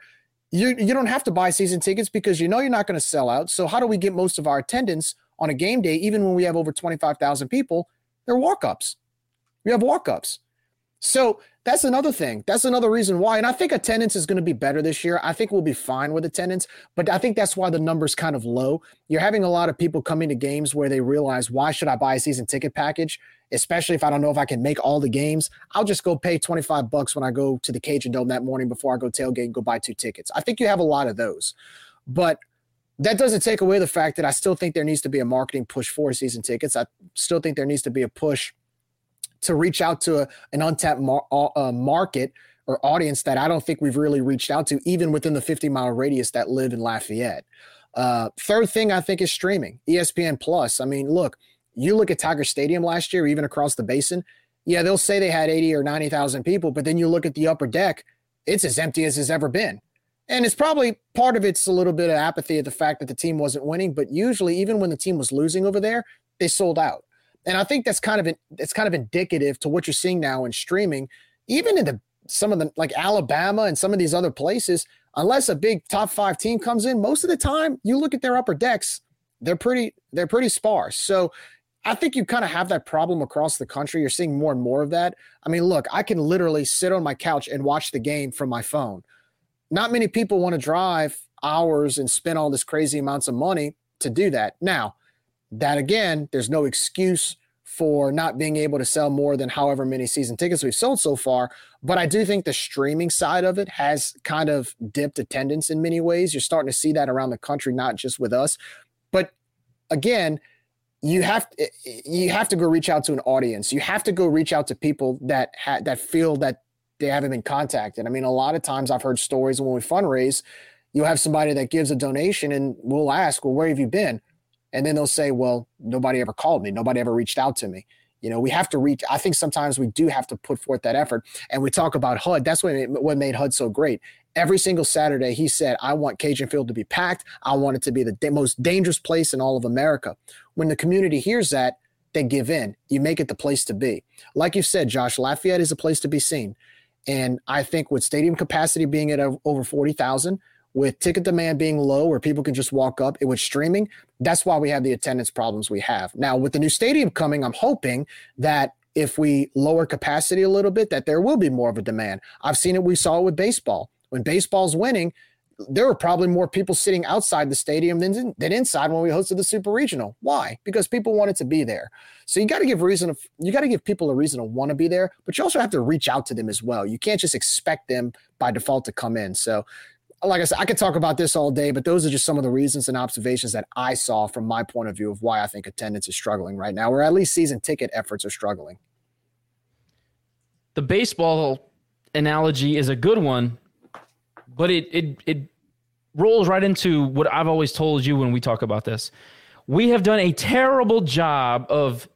you, you don't have to buy season tickets because you know you're not going to sell out. So how do we get most of our attendance on a game day, even when we have over 25,000 people? They're walk-ups. We have walk-ups. So that's another thing. That's another reason why. And I think attendance is going to be better this year. I think we'll be fine with attendance, but I think that's why the number's kind of low. You're having a lot of people coming to games where they realize, why should I buy a season ticket package? Especially if I don't know if I can make all the games. I'll just go pay 25 bucks when I go to the Cajun Dome that morning before I go tailgate and go buy two tickets. I think you have a lot of those. But that doesn't take away the fact that I still think there needs to be a marketing push for season tickets. I still think there needs to be a push to reach out to a, an untapped mar- uh, market or audience that I don't think we've really reached out to, even within the 50 mile radius that live in Lafayette. Uh, third thing I think is streaming, ESPN Plus. I mean, look, you look at Tiger Stadium last year, even across the basin. Yeah, they'll say they had 80 or 90,000 people, but then you look at the upper deck, it's as empty as it's ever been. And it's probably part of it's a little bit of apathy at the fact that the team wasn't winning, but usually, even when the team was losing over there, they sold out. And I think that's kind of it's kind of indicative to what you're seeing now in streaming, even in the some of the like Alabama and some of these other places. Unless a big top five team comes in, most of the time you look at their upper decks, they're pretty they're pretty sparse. So I think you kind of have that problem across the country. You're seeing more and more of that. I mean, look, I can literally sit on my couch and watch the game from my phone. Not many people want to drive hours and spend all this crazy amounts of money to do that. Now, that again, there's no excuse for not being able to sell more than however many season tickets we've sold so far. But I do think the streaming side of it has kind of dipped attendance in many ways. You're starting to see that around the country, not just with us. But again, you have to, you have to go reach out to an audience. You have to go reach out to people that ha- that feel that they haven't been contacted. I mean, a lot of times I've heard stories when we fundraise, you'll have somebody that gives a donation and we'll ask, well, where have you been? And then they'll say, well, nobody ever called me. Nobody ever reached out to me. You know, we have to reach. I think sometimes we do have to put forth that effort. And we talk about HUD. That's what made, what made HUD so great. Every single Saturday, he said, I want Cajun Field to be packed. I want it to be the da- most dangerous place in all of America. When the community hears that, they give in. You make it the place to be. Like you said, Josh, Lafayette is a place to be seen. And I think with stadium capacity being at over 40,000, with ticket demand being low where people can just walk up, it was streaming. That's why we have the attendance problems we have. Now, with the new stadium coming, I'm hoping that if we lower capacity a little bit, that there will be more of a demand. I've seen it, we saw it with baseball. When baseball's winning, there were probably more people sitting outside the stadium than, than inside when we hosted the super regional. Why? Because people wanted to be there. So you got to give reason of, you got to give people a reason to want to be there, but you also have to reach out to them as well. You can't just expect them by default to come in. So like I said, I could talk about this all day, but those are just some of the reasons and observations that I saw from my point of view of why I think attendance is struggling right now, or at least season ticket efforts are struggling. The baseball analogy is a good one, but it it it rolls right into what I've always told you when we talk about this. We have done a terrible job of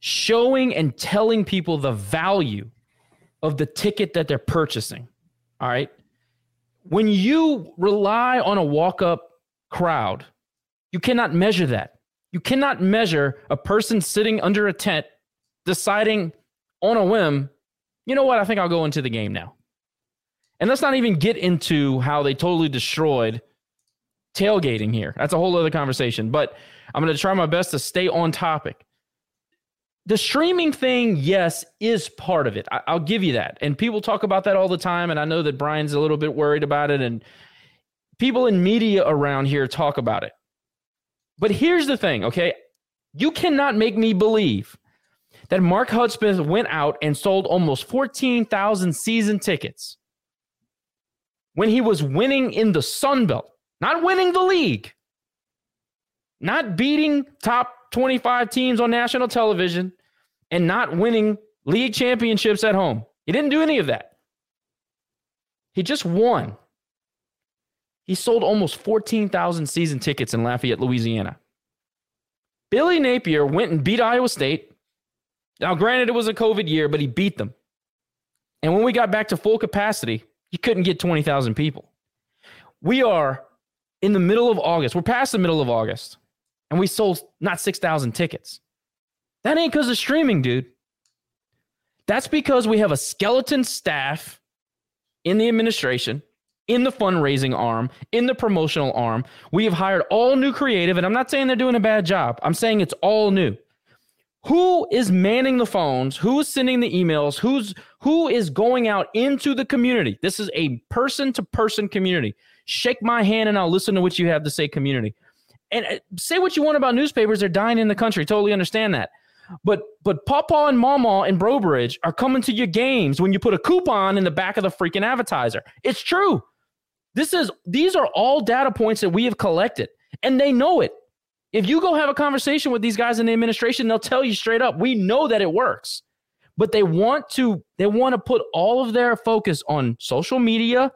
showing and telling people the value of the ticket that they're purchasing. All right when you rely on a walk up crowd, you cannot measure that. You cannot measure a person sitting under a tent deciding on a whim, you know what? I think I'll go into the game now. And let's not even get into how they totally destroyed tailgating here. That's a whole other conversation. But I'm going to try my best to stay on topic. The streaming thing, yes, is part of it. I, will give you that. And people talk about that all the time. And I know that Bryan's a little bit worried about it. And people in media around here talk about it. But here's the thing, okay? You cannot make me believe that Mark Hudspeth went out and sold almost 14,000 season tickets when he was winning in the Sun Belt, not winning the league, not beating top 25 teams on national television, and not winning league championships at home. He didn't do any of that. He just won. He sold almost 14,000 season tickets in Lafayette, Louisiana. Billy Napier went and beat Iowa State. Now, granted, it was a COVID year, but he beat them. And when we got back to full capacity, you couldn't get 20,000 people. We are in the middle of August. We're past the middle of August, and we sold not 6,000 tickets. That ain't because of streaming, dude. That's because we have a skeleton staff in the administration, in the fundraising arm, in the promotional arm. We have hired all new creative, and I'm not saying they're doing a bad job. I'm saying it's all new who is manning the phones who's sending the emails who's who is going out into the community this is a person to person community shake my hand and i'll listen to what you have to say community and uh, say what you want about newspapers they're dying in the country. Totally understand that. But but papa and mama and brobridge are coming to your games when you put a coupon in the back of the freaking advertiser. It's true. This is these are all data points that we have collected and they know it. If you go have a conversation with these guys in the administration, they'll tell you straight up, we know that it works. But they want to they want to put all of their focus on social media,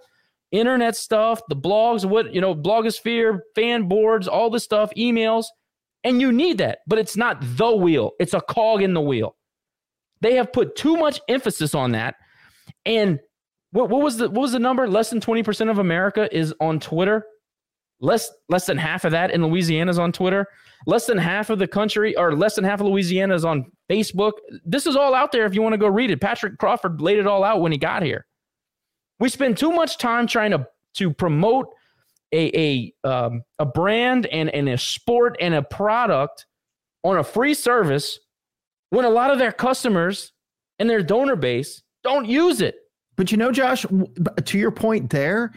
internet stuff, the blogs, what, you know, blogosphere, fan boards, all this stuff, emails. And you need that, but it's not the wheel. It's a cog in the wheel. They have put too much emphasis on that. And what, what was the what was the number? Less than 20% of America is on Twitter Less less than half of that in Louisiana is on Twitter. Less than half of the country, or less than half of Louisiana is on Facebook. This is all out there if you want to go read it. Patrick Crawford laid it all out when he got here. We spend too much time trying to to promote a a um, a brand and, and a sport and a product on a free service when a lot of their customers and their donor base don't use it. But you know, Josh, to your point there,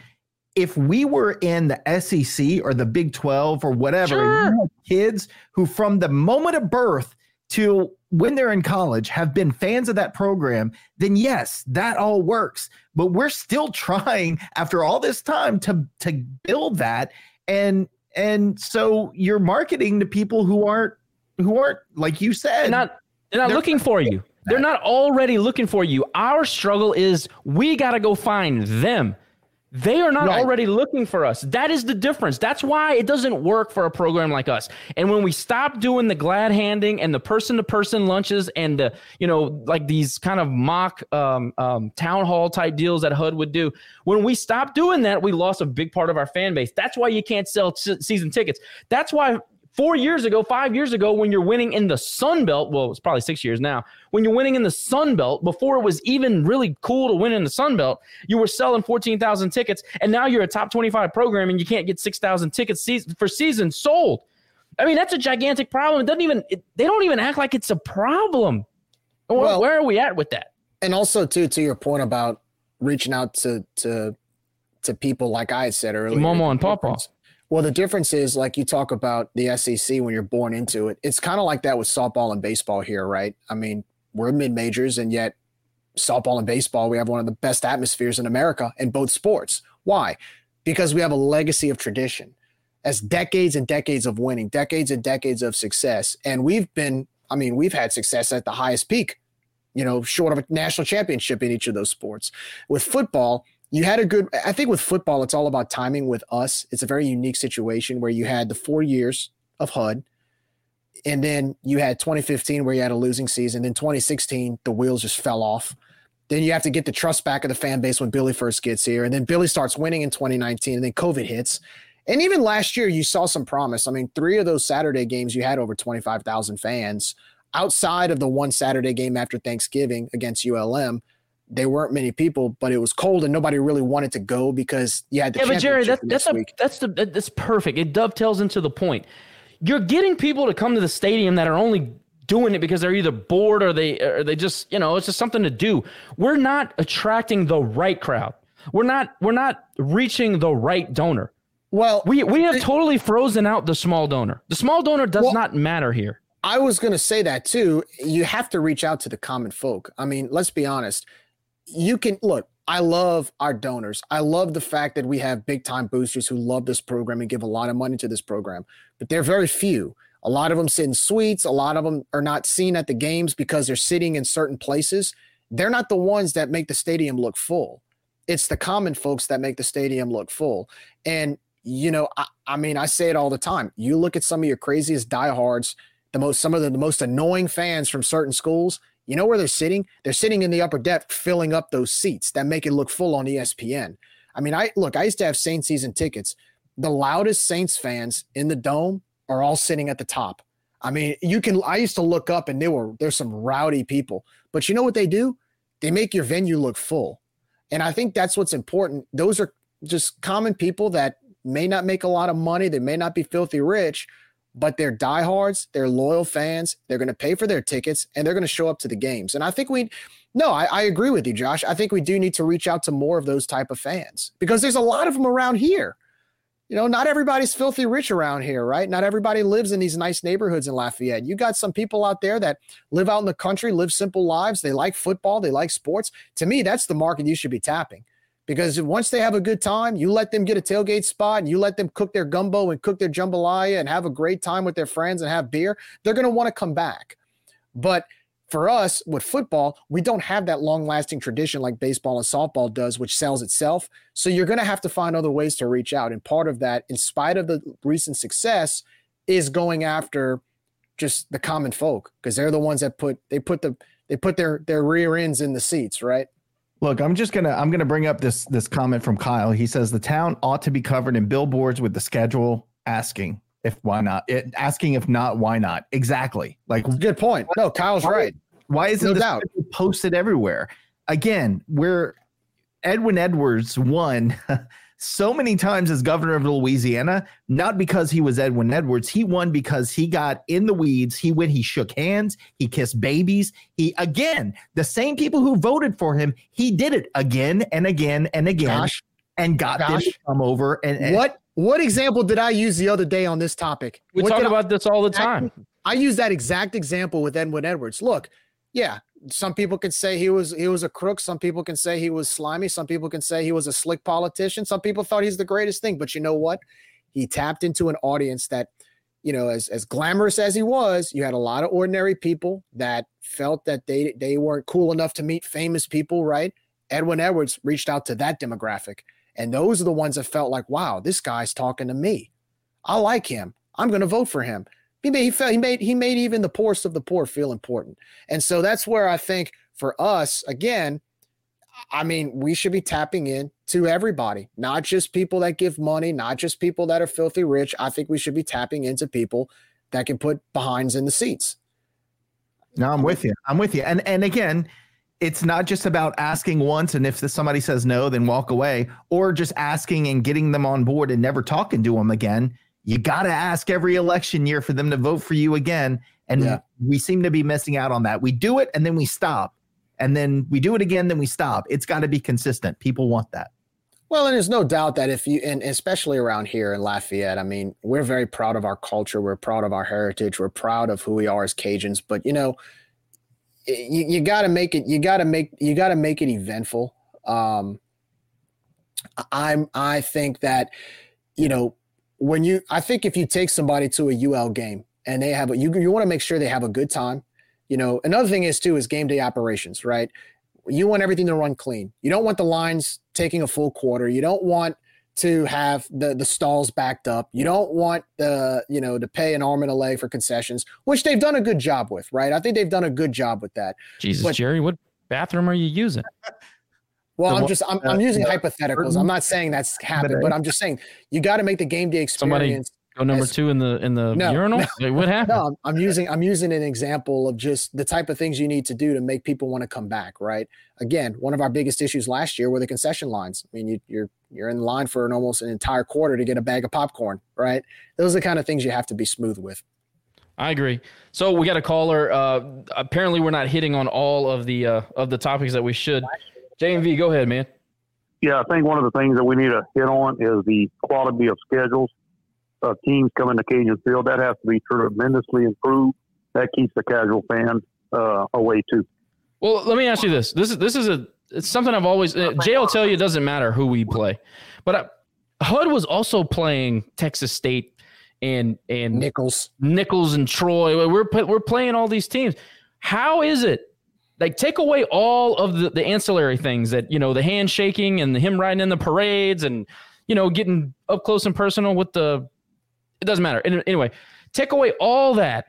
if we were in the SEC or the Big 12 or whatever, sure. kids who from the moment of birth to when they're in college have been fans of that program, then yes, that all works. But we're still trying after all this time to to build that and and so you're marketing to people who aren't who aren't like you said they're not they're not they're looking for you. They're not already looking for you. Our struggle is we got to go find them. They are not right. already looking for us. That is the difference. That's why it doesn't work for a program like us. And when we stop doing the glad handing and the person to person lunches and the, you know, like these kind of mock um, um, town hall type deals that HUD would do, when we stop doing that, we lost a big part of our fan base. That's why you can't sell season tickets. That's why Four years ago, five years ago, when you're winning in the Sun Belt, well, it's probably six years now, when you're winning in the Sun Belt, before it was even really cool to win in the Sun Belt, you were selling 14,000 tickets, and now you're a top 25 program and you can't get 6,000 tickets for season sold. I mean, that's a gigantic problem. It doesn't even, it, they don't even act like it's a problem. Well, where are we at with that? And also, too, to your point about reaching out to, to, to people like I said earlier, Mama and Papa. Well, the difference is like you talk about the SEC when you're born into it. It's kind of like that with softball and baseball here, right? I mean, we're mid majors, and yet softball and baseball, we have one of the best atmospheres in America in both sports. Why? Because we have a legacy of tradition as decades and decades of winning, decades and decades of success. And we've been, I mean, we've had success at the highest peak, you know, short of a national championship in each of those sports. With football, you had a good i think with football it's all about timing with us it's a very unique situation where you had the four years of hud and then you had 2015 where you had a losing season then 2016 the wheels just fell off then you have to get the trust back of the fan base when billy first gets here and then billy starts winning in 2019 and then covid hits And even last year, you saw some promise. I mean, three of those Saturday games, you had over 25,000 fans. Outside of the one Saturday game after Thanksgiving against ULM, there weren't many people, but it was cold and nobody really wanted to go because you had the yeah. But Jerry, that, that's a, that's the that's perfect. It dovetails into the point. You're getting people to come to the stadium that are only doing it because they're either bored or they or they just you know it's just something to do. We're not attracting the right crowd. We're not we're not reaching the right donor. Well, we we have totally frozen out the small donor. The small donor does well, not matter here. I was going to say that too. You have to reach out to the common folk. I mean, let's be honest. You can look. I love our donors. I love the fact that we have big time boosters who love this program and give a lot of money to this program, but they're very few. A lot of them sit in suites. A lot of them are not seen at the games because they're sitting in certain places. They're not the ones that make the stadium look full. It's the common folks that make the stadium look full. And, you know, I, I mean, I say it all the time. You look at some of your craziest diehards, the most, some of the, the most annoying fans from certain schools. You know where they're sitting? They're sitting in the upper deck, filling up those seats that make it look full on ESPN. I mean, I look, I used to have Saints season tickets. The loudest Saints fans in the dome are all sitting at the top. I mean, you can. I used to look up and there were there's some rowdy people, but you know what they do? They make your venue look full, and I think that's what's important. Those are just common people that may not make a lot of money. They may not be filthy rich, but they're diehards. They're loyal fans. They're going to pay for their tickets and they're going to show up to the games. And I think we, no, I, I agree with you, Josh. I think we do need to reach out to more of those type of fans because there's a lot of them around here you know, not everybody's filthy rich around here, right? Not everybody lives in these nice neighborhoods in Lafayette. You got some people out there that live out in the country, live simple lives. They like football, they like sports. To me, that's the market you should be tapping because once they have a good time, you let them get a tailgate spot and you let them cook their gumbo and cook their jambalaya and have a great time with their friends and have beer, they're going to want to come back. But for us with football, we don't have that long lasting tradition like baseball and softball does, which sells itself. So you're going to have to find other ways to reach out. And part of that, in spite of the recent success, is going after just the common folk because they're the ones that put they put the they put their their rear ends in the seats, right? Look, I'm just gonna I'm gonna bring up this this comment from Kyle. He says the town ought to be covered in billboards with the schedule asking if why not it, asking if not why not. Exactly. Like good point. No kyle's why, right. why isn't no this doubt. posted everywhere? Again we're edwin edwards won so many times as governor of louisiana not because he was edwin edwards he won because he got in the weeds he went he shook hands he kissed babies he again the same people who voted for him he did it again and again and again Gosh. and got them to come over and, and what what example did I use the other day on this topic? We What talk did I- about this all the time. I use that exact example with Edwin Edwards. Look, yeah, some people can say he was he was a crook. Some people can say he was slimy. Some people can say he was a slick politician. Some people thought he's the greatest thing. But you know what? He tapped into an audience that, you know, as as glamorous as he was, you had a lot of ordinary people that felt that they they weren't cool enough to meet famous people, right? Edwin Edwards reached out to that demographic. And those are the ones that felt like, wow, this guy's talking to me. I like him. I'm going to vote for him. He made, he, felt, he made he made even the poorest of the poor feel important. And so that's where I think for us, again, I mean, we should be tapping in to everybody, not just people that give money, not just people that are filthy rich. I think we should be tapping into people that can put behinds in the seats. No, I'm with you. I'm with you. And and again, it's not just about asking once and if somebody says no, then walk away, or just asking and getting them on board and never talking to them again. You got to ask every election year for them to vote for you again. And Yeah. we seem to be missing out on that. We do it and then we stop. And then we do it again, then we stop. It's got to be consistent. People want that. Well, and there's no doubt that if you, and especially around here in Lafayette, I mean, we're very proud of our culture. We're proud of our heritage. We're proud of who we are as Cajuns. But you know, you, you got to make it. You got to make. You got to make it eventful. Um, I'm. I think that, you know, when you, I think if you take somebody to a UL game and they have a, you, you want to make sure they have a good time. You know, another thing is too is game day operations, right? you want everything to run clean. You don't want the lines taking a full quarter. You don't want to have the the stalls backed up. You don't want the you know to pay an arm and a leg for concessions, which they've done a good job with, right? I think they've done a good job with that. Jesus, But- Jerry, what bathroom are you using? Well, I'm just I'm, uh, I'm using the hypotheticals. I'm not saying that's happened, But, but I'm just saying you got to make the game day experience. Somebody experience. go number as- two in the in the No, urinal. no. Like, what happened? No, I'm, I'm using I'm using an example of just the type of things you need to do to make people want to come back. Right. Again, one of our biggest issues last year were the concession lines. I mean, you, you're you're in line for an almost an entire quarter to get a bag of popcorn. Right. Those are the kind of things you have to be smooth with. I agree. So we got a caller. Uh, apparently, we're not hitting on all of the uh, of the topics that we should. JMV, go ahead, man. Yeah, I think one of the things that we need to hit on is the quality of schedules of teams coming to Cajun Field. That has to be tremendously improved. That keeps the casual fan uh, away too. Well, let me ask you this. This is this is a it's something I've always uh, Jay will tell you it doesn't matter who we play, but uh, HUD was also playing Texas State and and Nicholls. Nicholls and Troy. We're we're playing all these teams. How is it? Like take away all of the, the ancillary things that you know the handshaking and the him riding in the parades and you know getting up close and personal with the. It doesn't matter. Anyway, take away all that.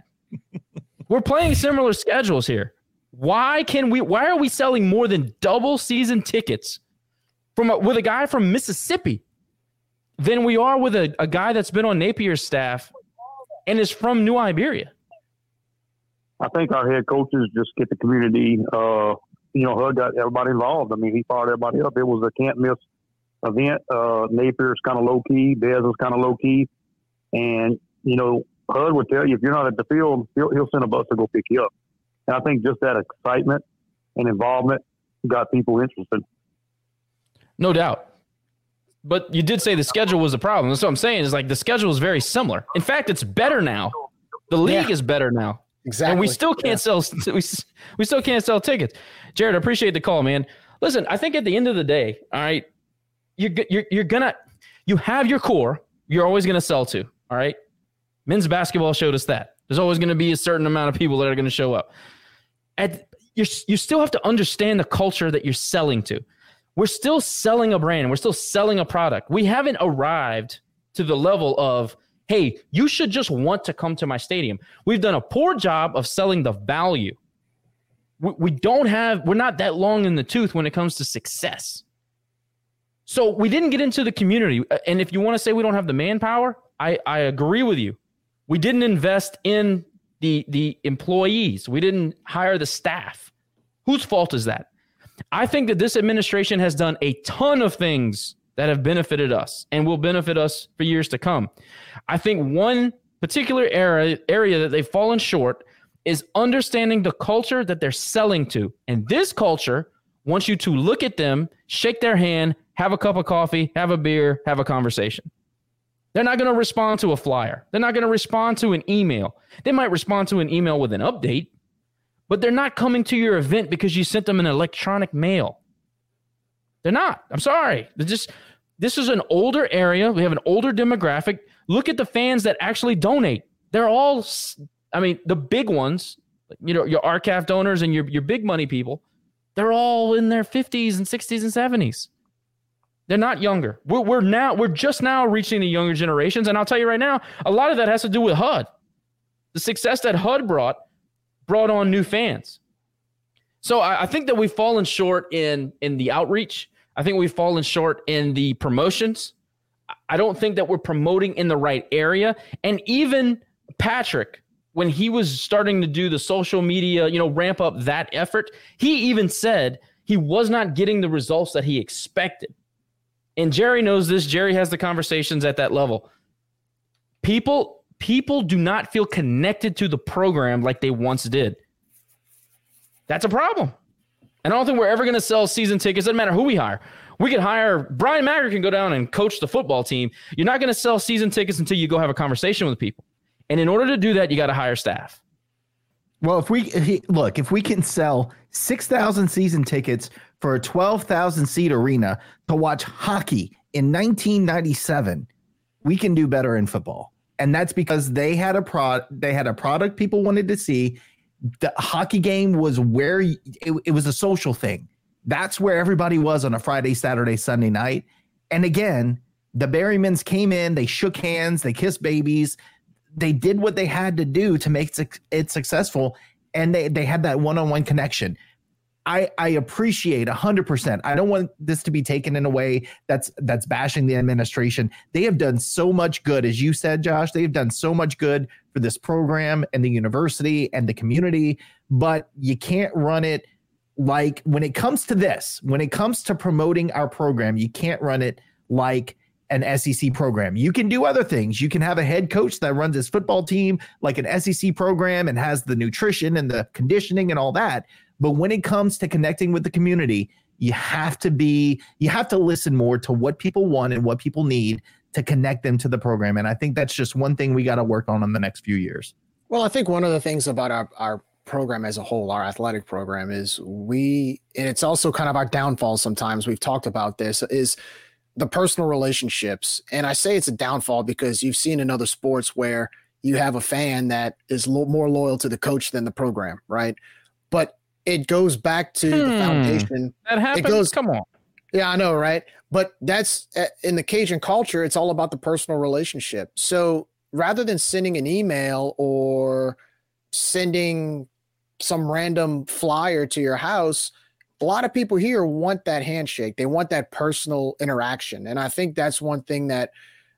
we're playing similar schedules here. Why can we? Why are we selling more than double season tickets from a, with a guy from Mississippi than we are with a, a guy that's been on Napier's staff and is from New Iberia? I think our head coaches just get the community. Uh, you know, HUD got everybody involved. I mean, he fired everybody up. It was a can't miss event. Uh, Napier's kind of low key. Bez was kind of low key, and you know, HUD would tell you if you're not at the field, he'll, he'll send a bus to go pick you up. And I think just that excitement and involvement got people interested. No doubt. But you did say the schedule was a problem. That's what I'm saying. Is like the schedule is very similar. In fact, it's better now. The league Yeah. is better now. Exactly. And we still can't sell we, we still can't sell tickets. Jared, I appreciate the call, man. Listen, I think at the end of the day, all right, you're you're you're gonna you have your core. You're always gonna sell to. All right, men's basketball showed us that. There's always gonna be a certain amount of people that are gonna show up. At you you still have to understand the culture that you're selling to. We're still selling a brand. We're still selling a product. We haven't arrived to the level of hey, you should just want to come to my stadium. We've done a poor job of selling the value. We, don't have, we're not that long in the tooth when it comes to success. So we didn't get into the community. Uh, And if you want to say we don't have the manpower, I, I agree with you. We didn't invest in the, the employees, we didn't hire the staff. Whose fault is that? I think that this administration has done a ton of things that have benefited us and will benefit us for years to come. I think one particular area area that they've fallen short is understanding the culture that they're selling to. And this culture wants you to look at them, shake their hand, have a cup of coffee, have a beer, have a conversation. They're not going to respond to a flyer. They're not going to respond to an email. They might respond to an email with an update, but they're not coming to your event because you sent them an electronic mail. They're not. I'm sorry. They're just this is an older area. We have an older demographic. Look at the fans that actually donate. They're all I mean, the big ones, you know, your RCAF donors and your your big money people, they're all in their 50s and 60s and 70s. They're not younger. We're, we're now we're just now reaching the younger generations, and I'll tell you right now, a lot of that has to do with HUD. The success that HUD brought brought on new fans. So I, I think that we've fallen short in in the outreach. I think we've fallen short in the promotions. I- don't think that we're promoting in the right area. And even Patrick, when he was starting to do the social media, you know, ramp up that effort, he even said he was not getting the results that he expected. And Jerry knows this. Jerry has the conversations at that level. People people do not feel connected to the program like they once did. That's a problem. And I don't think we're ever going to sell season tickets. Doesn't matter who we hire. We could hire Bryan Maggard can go down and coach the football team. You're not going to sell season tickets until you go have a conversation with people. And in order to do that, you got to hire staff. Well, if we if he, look, if we can sell six thousand season tickets for a twelve thousand seat arena to watch hockey in 1997, we can do better in football, and that's because they had a pro they had a product people wanted to see. The hockey game was where it, it was a social thing. That's where everybody was on a Friday, Saturday, Sunday night. And again, the Berrymans came in, they shook hands, they kissed babies, they did what they had to do to make it successful and they, they had that one-on-one connection I I appreciate hundred percent. I don't want this to be taken in a way that's that's bashing the administration. They have done so much good, as you said, Josh. They have done so much good for this program and the university and the community, but you can't run it like when it comes to this, when it comes to promoting our program, you can't run it like an SEC program. You can do other things. You can have a head coach that runs his football team like an SEC program and has the nutrition and the conditioning and all that. But when it comes to connecting with the community, you have to be, you have to listen more to what people want and what people need to connect them to the program. And I think that's just one thing we got to work on in the next few years. Well, I think one of the things about our, our program as a whole, our athletic program, is we, and it's also kind of our downfall sometimes. We've talked about this, is the personal relationships. And I say it's a downfall because you've seen in other sports where you have a fan that is lo- more loyal to the coach than the program, right? But it goes back to hmm. the foundation. That happens. It goes, Come on. Yeah, I know, right? But that's uh, in the Cajun culture, it's all about the personal relationship. So rather than sending an email or sending some random flyer to your house, a lot of people here want that handshake. They want that personal interaction. And I think that's one thing that,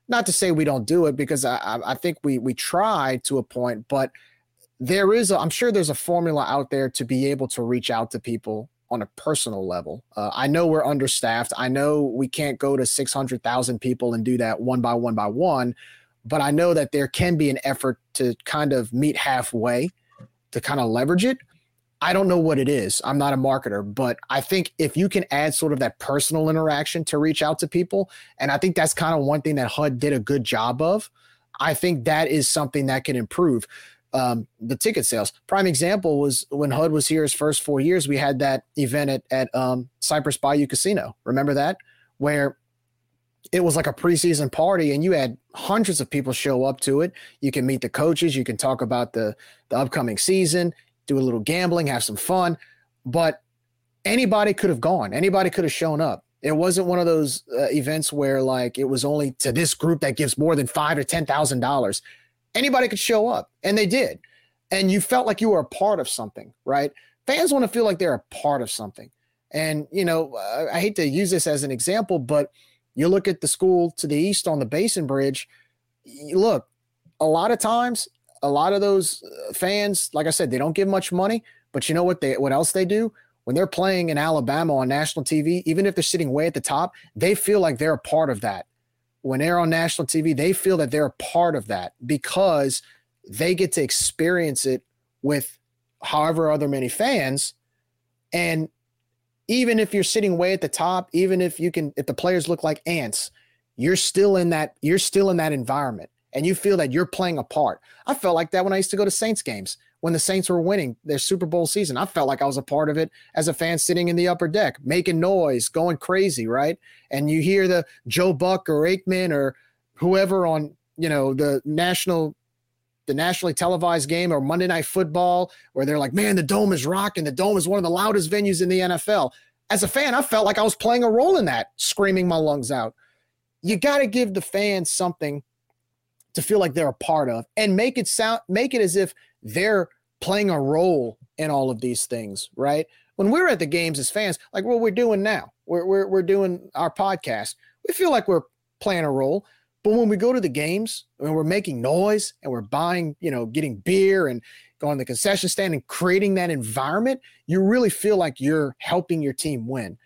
not to say we don't do it, because I, I think we we try to a point, but there is i'm sure there's a formula out there to be able to reach out to people on a personal level. Uh, i know we're understaffed. I know we can't go to 600000 people and do that one by one by one but i know that there can be an effort to kind of meet halfway to kind of leverage it. I don't know what it is. I'm not a marketer but i think if you can add sort of that personal interaction to reach out to people and i think that's kind of one thing that hud did a good job of i think that is something that can improve um, the ticket sales. Prime example was when HUD was here his first four years, we had that event at, at um, Cypress Bayou Casino. Remember that? Where it was like a preseason party and you had hundreds of people show up to it. You can meet the coaches, you can talk about the, the upcoming season, do a little gambling, have some fun. But anybody could have gone, anybody could have shown up. It wasn't one of those uh, events where like it was only to this group that gives more than five or ten thousand dollars anybody could show up, and they did. And you felt like you were a part of something, right? Fans want to feel like they're a part of something. And, you know, I hate to use this as an example, but you look at the school to the east on the Basin Bridge, look, a lot of times, a lot of those uh, fans, like I said, they don't give much money, but you know what they what else they do? When they're playing in Alabama on national TV, even if they're sitting way at the top, they feel like they're a part of that when they're on national TV, they feel that they're a part of that because they get to experience it with however other many fans. And even if you're sitting way at the top, even if you can, if the players look like ants, you're still in that, you're still in that environment and you feel that you're playing a part. I felt like that when I used to go to Saints games when the Saints were winning their Super Bowl season. I felt like I was a part of it as a fan sitting in the upper deck, making noise, going crazy, right? And you hear the Joe Buck or Aikman or whoever on, you know, the national the nationally televised game or Monday Night Football, where they're like, man, the dome is rocking. The dome is one of the loudest venues in the NFL. As a fan, I felt like I was playing a role in that, screaming my lungs out. You got to give the fans something to feel like they're a part of and make it sound, make it as if they're playing a role in all of these things, right? When we're at the games as fans, like what we're doing now, we're, we're, we're doing our podcast, we feel like we're playing a role. But when we go to the games and we're making noise and we're buying, you know, getting beer and going to the concession stand and creating that environment, you really feel like you're helping your team win.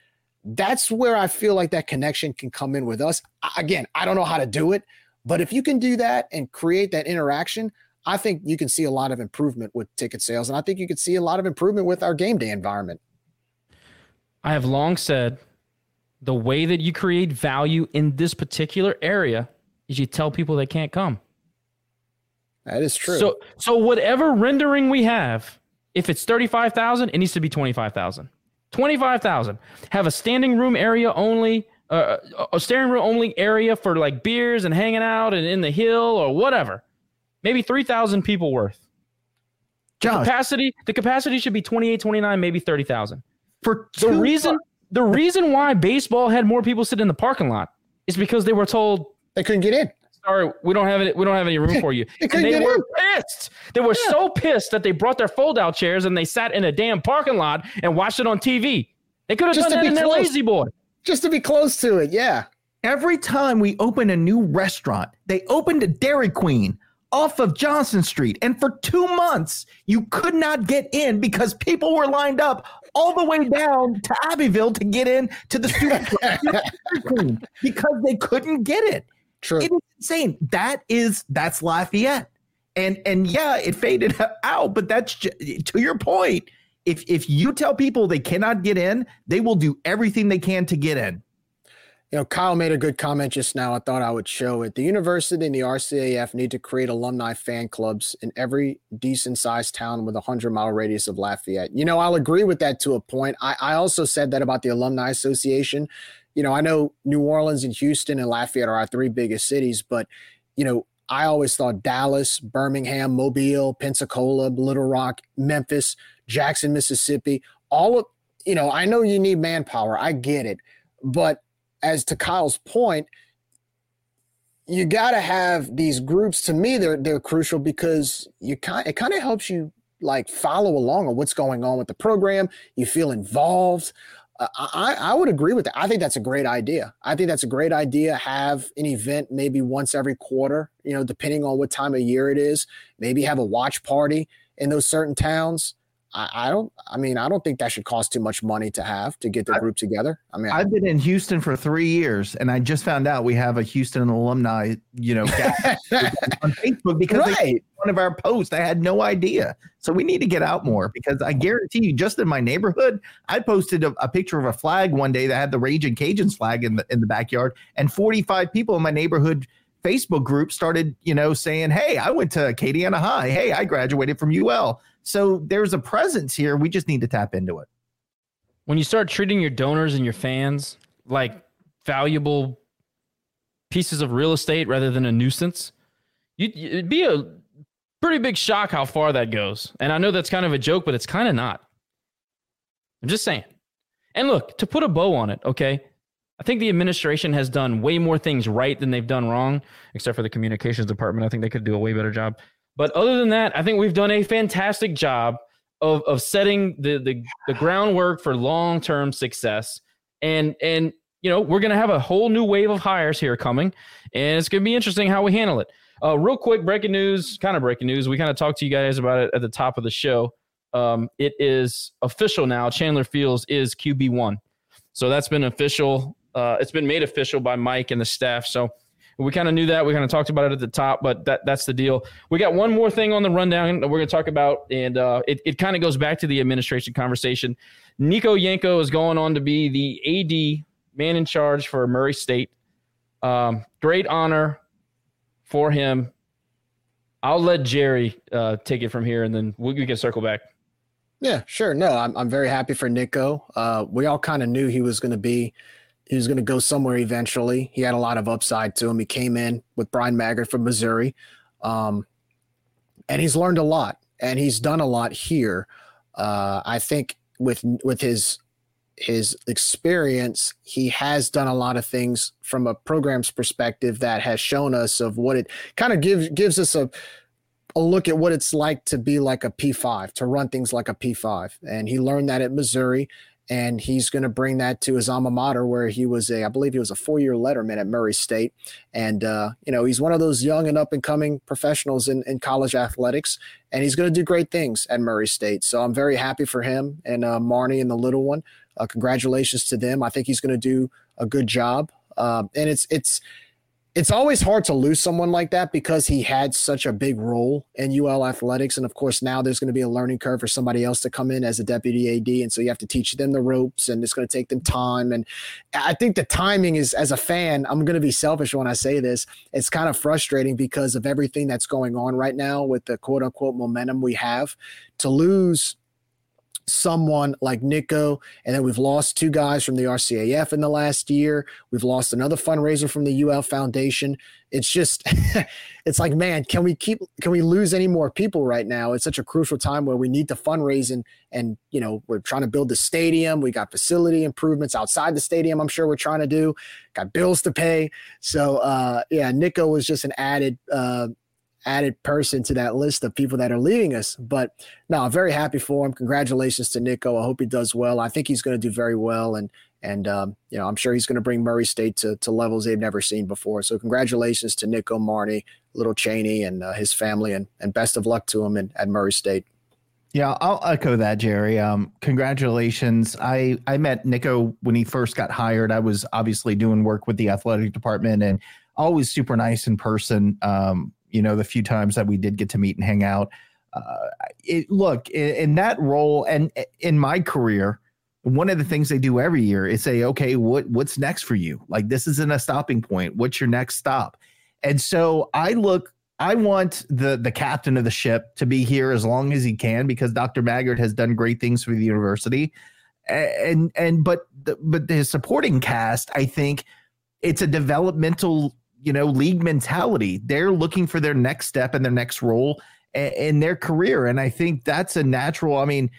That's where I feel like that connection can come in with us. Again, I don't know how to do it, but if you can do that and create that interaction, I think you can see a lot of improvement with ticket sales, and I think you could see a lot of improvement with our game day environment. I have long said the way that you create value in this particular area is you tell people they can't come. That is true. So, so whatever rendering we have, if it's thirty-five thousand, it needs to be twenty-five thousand. Twenty-five thousand. Have a standing room area only, uh, a standing room only area for like beers and hanging out and in the hill or whatever maybe 3,000 people worth. The capacity, the capacity should be 28, 29, maybe 30,000. For the reason, the reason why baseball had more people sit in the parking lot is because they were told they couldn't get in. sorry, we don't have it. We don't have any room for you. they and they were in. pissed. They were yeah. so pissed that they brought their fold out chairs and they sat in a damn parking lot and watched it on TV. They could have done that in their lazy boy. Just to be close to it, yeah. Every time we open a new restaurant, they opened a Dairy Queen off of Johnson Street. And for two months, you could not get in because people were lined up all the way down to Abbeville to get in to the student because they couldn't get it. True. It is insane. That is that's Lafayette. And and yeah, it faded out, but that's just, to your point. If if you tell people they cannot get in, they will do everything they can to get in you know, Kyle made a good comment just now. I thought I would show it. The university and the RCAF need to create alumni fan clubs in every decent sized town with a 100 mile radius of Lafayette. You know, I'll agree with that to a point. I, I also said that about the Alumni Association. You know, I know New Orleans and Houston and Lafayette are our three biggest cities, but, you know, I always thought Dallas, Birmingham, Mobile, Pensacola, Little Rock, Memphis, Jackson, Mississippi, all of, you know, I know you need manpower. I get it. But as to Kyle's point, you got to have these groups. To me, they're they're crucial because you kind it kind of helps you like follow along on what's going on with the program. You feel involved. Uh, I I would agree with that. I think that's a great idea. I think that's a great idea. Have an event maybe once every quarter. You know, depending on what time of year it is. Maybe have a watch party in those certain towns. I, I, don't. I mean, I don't think that should cost too much money to have to get the I, group together. I mean, I've been in Houston for three years, and I just found out we have a Houston alumni, you know, on Facebook because right. one of our posts. I had no idea, so we need to get out more because I guarantee you, just in my neighborhood, I posted a, a picture of a flag one day that had the Raging Cajuns flag in the in the backyard, and forty five people in my neighborhood Facebook group started, you know, saying, "Hey, I went to Acadiana High. Hey, I graduated from UL." So there's a presence here. We just need to tap into it. When you start treating your donors and your fans like valuable pieces of real estate rather than a nuisance, you, it'd be a pretty big shock how far that goes. And I know that's kind of a joke, but it's kind of not. I'm just saying. And look, to put a bow on it, okay? I think the administration has done way more things right than they've done wrong, except for the communications department. I think they could do a way better job. But other than that, I think we've done a fantastic job of of setting the the, the groundwork for long term success. And and you know we're gonna have a whole new wave of hires here coming, and it's gonna be interesting how we handle it. Uh, real quick, breaking news, kind of breaking news. We kind of talked to you guys about it at the top of the show. Um, it is official now. Chandler Fields is QB one, so that's been official. Uh, it's been made official by Mike and the staff. So we kind of knew that. We kind of talked about it at the top, but that that's the deal. We got one more thing on the rundown that we're going to talk about, and uh, it, it kind of goes back to the administration conversation. Nico Yanez is going on to be the AD man in charge for Murray State. Um, great honor for him. I'll let Jerry uh, take it from here, and then we, we can circle back. Yeah, sure. No, I'm I'm very happy for Nico. Uh, we all kind of knew he was going to be he was going to go somewhere eventually. He had a lot of upside to him. He came in with Bryan Maggard from Missouri, um, and he's learned a lot, and he's done a lot here. Uh, I think with with his his experience, he has done a lot of things from a program's perspective that has shown us of what it kind of gives gives us a a look at what it's like to be like a P5, to run things like a P5. And he learned that at Missouri and he's going to bring that to his alma mater where he was a i believe he was a four-year letterman at murray state. And uh, you know he's one of those young and up and coming professionals in, in college athletics and he's going to do great things at murray state. So i'm very happy for him and uh, marnie and the little one. Uh, congratulations to them. I think he's going to do a good job. Uh, and it's it's it's always hard to lose someone like that because he had such a big role in UL athletics. And of course, now there's going to be a learning curve for somebody else to come in as a deputy AD. And so you have to teach them the ropes and it's going to take them time. And I think the timing is, as a fan, I'm going to be selfish when I say this. It's kind of frustrating because of everything that's going on right now with the quote unquote momentum we have to lose someone like Nico, and then we've lost two guys from the RCAF in the last year. We've lost another fundraiser from the UL Foundation. It's just, it's like, man, can we keep, can we lose any more people right now? It's such a crucial time where we need to fundraise and, and you know, we're trying to build the stadium. We got facility improvements outside the stadium. I'm sure we're trying to do. Got bills to pay. So, uh, yeah, Nico was just an added. Uh, added person to that list of people that are leaving us. But no, very happy for him. Congratulations to Nico. I hope he does well. I think he's going to do very well, and and um, you know I'm sure he's going to bring Murray State to to levels they've never seen before. So congratulations to Nico Marney, Little Cheney, and uh, his family, and and best of luck to him in, at Murray State. Yeah, I'll echo that, Jerry. Um, congratulations. I I met Nico when he first got hired. I was obviously doing work with the athletic department and always super nice in person. Um, you know, the few times that we did get to meet and hang out. Uh, it, look, in, in that role and in my career, one of the things they do every year is say, okay, what what's next for you? Like this isn't a stopping point. What's your next stop? And so I look, I want the the captain of the ship to be here as long as he can because Dr. Maggard has done great things for the university. And and but the, but his supporting cast, I think it's a developmental you know, league mentality. They're looking for their next step and their next role in their career. And I think that's a natural. I mean,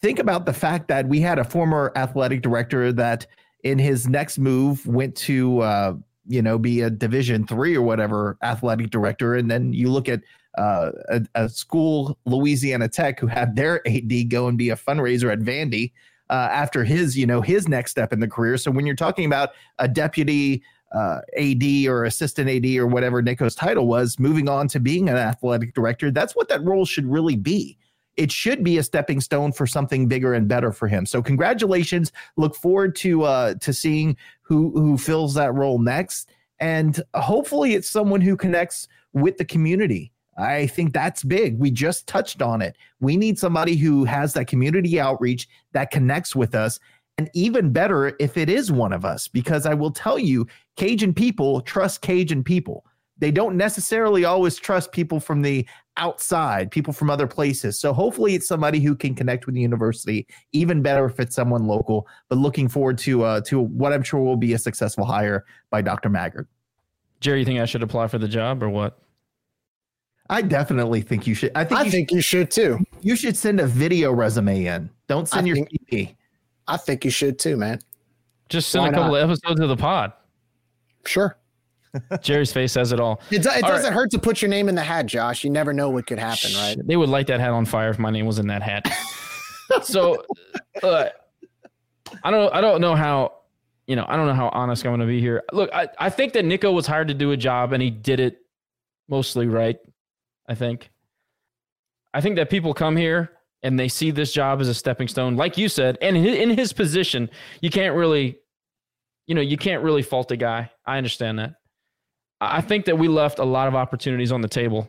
think about the fact that we had a former athletic director that in his next move went to, uh, you know, be a division three or whatever athletic director. And then you look at uh, a, a, school, Louisiana Tech, who had their AD go and be a fundraiser at Vandy. Uh, after his, you know, his next step in the career. So when you're talking about a deputy uh, AD or assistant AD or whatever Nico's title was, moving on to being an athletic director. That's what that role should really be. It should be a stepping stone for something bigger and better for him. So congratulations. Look forward to uh, to seeing who who fills that role next, and hopefully it's someone who connects with the community. I think that's big. We just touched on it. We need somebody who has that community outreach that connects with us and even better if it is one of us, because I will tell you, Cajun people trust Cajun people. They don't necessarily always trust people from the outside, people from other places. So hopefully it's somebody who can connect with the university. Even better if it's someone local. But looking forward to uh, to what I'm sure will be a successful hire by Dr. Maggard. Jerry, you think I should apply for the job or what? I definitely think you should. I think I you think should, you should too. You should send a video resume in. Don't send I your think, CV. I think you should too, man. Just send Why a couple not? of episodes of the pod. Sure. Jerry's face says it all. It, do, it all doesn't right. hurt to put your name in the hat, Josh. You never know what could happen, right? They would light that hat on fire if my name was in that hat. so, uh, I don't, I don't know how, you know, I don't know how honest I'm going to be here. Look, I, I think that Nico was hired to do a job and he did it mostly right. I think. I think that people come here and they see this job as a stepping stone, like you said, and in his position, you can't really, you know, you can't really fault a guy. I understand that. I think that we left a lot of opportunities on the table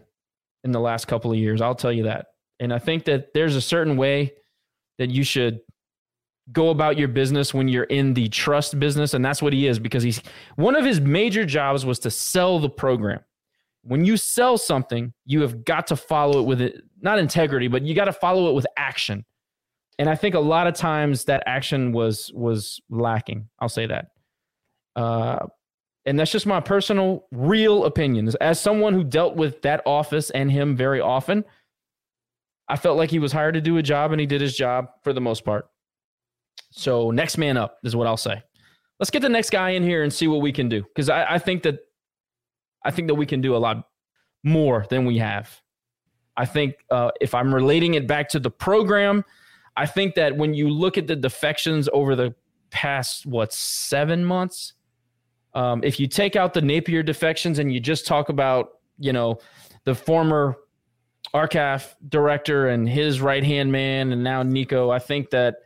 in the last couple of years. I'll tell you that. And I think that there's a certain way that you should go about your business when you're in the trust business. And that's what he is because he's one of his major jobs was to sell the program when you sell something, you have got to follow it with it, not integrity, but you got to follow it with action. And I think a lot of times that action was was lacking. I'll say that. Uh, and that's just my personal, real opinion. As someone who dealt with that office and him very often, I felt like he was hired to do a job and he did his job for the most part. So next man up is what I'll say. Let's get the next guy in here and see what we can do. Because I, I think that I think that we can do a lot more than we have. I think uh, if I'm relating it back to the program, I think that when you look at the defections over the past, what, seven months, um, if you take out the Napier defections and you just talk about, you know, the former RCAF director and his right hand man, and now Nico, I think that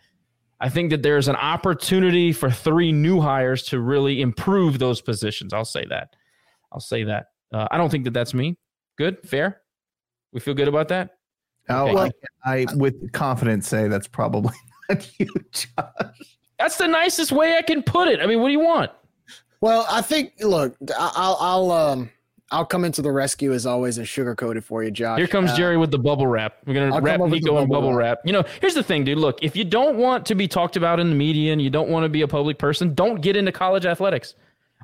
I think that there's an opportunity for three new hires to really improve those positions. I'll say that. I'll say that. Uh, I don't think that that's me. Good, fair. We feel good about that. Oh, okay. well, I, I with confidence say that's probably not you, Josh. That's the nicest way I can put it. I mean, what do you want? Well, I think. Look, I'll, I'll, um, I'll come into the rescue as always and sugarcoat it for you, Josh. Here comes Uh, Jerry with the bubble wrap. We're gonna I'll wrap come up with the Nico in bubble bubble wrap. wrap. You know, here's the thing, dude. Look, if you don't want to be talked about in the media and you don't want to be a public person, don't get into college athletics.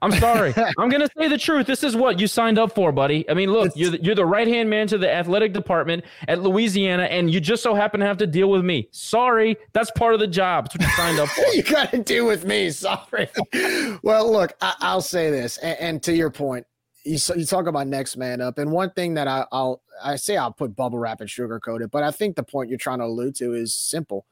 I'm sorry. I'm gonna say the truth. This is what you signed up for, buddy. I mean, look, you're the, you're the right hand man to the athletic department at Louisiana, and you just so happen to have to deal with me. Sorry, that's part of the job. That's what you signed up for. you got to deal with me. Sorry. well, look, I, I'll say this, and, and to your point, you, you talk about next man up, and one thing that I, I'll I say I'll put bubble wrap and sugarcoat it, but I think the point you're trying to allude to is simple.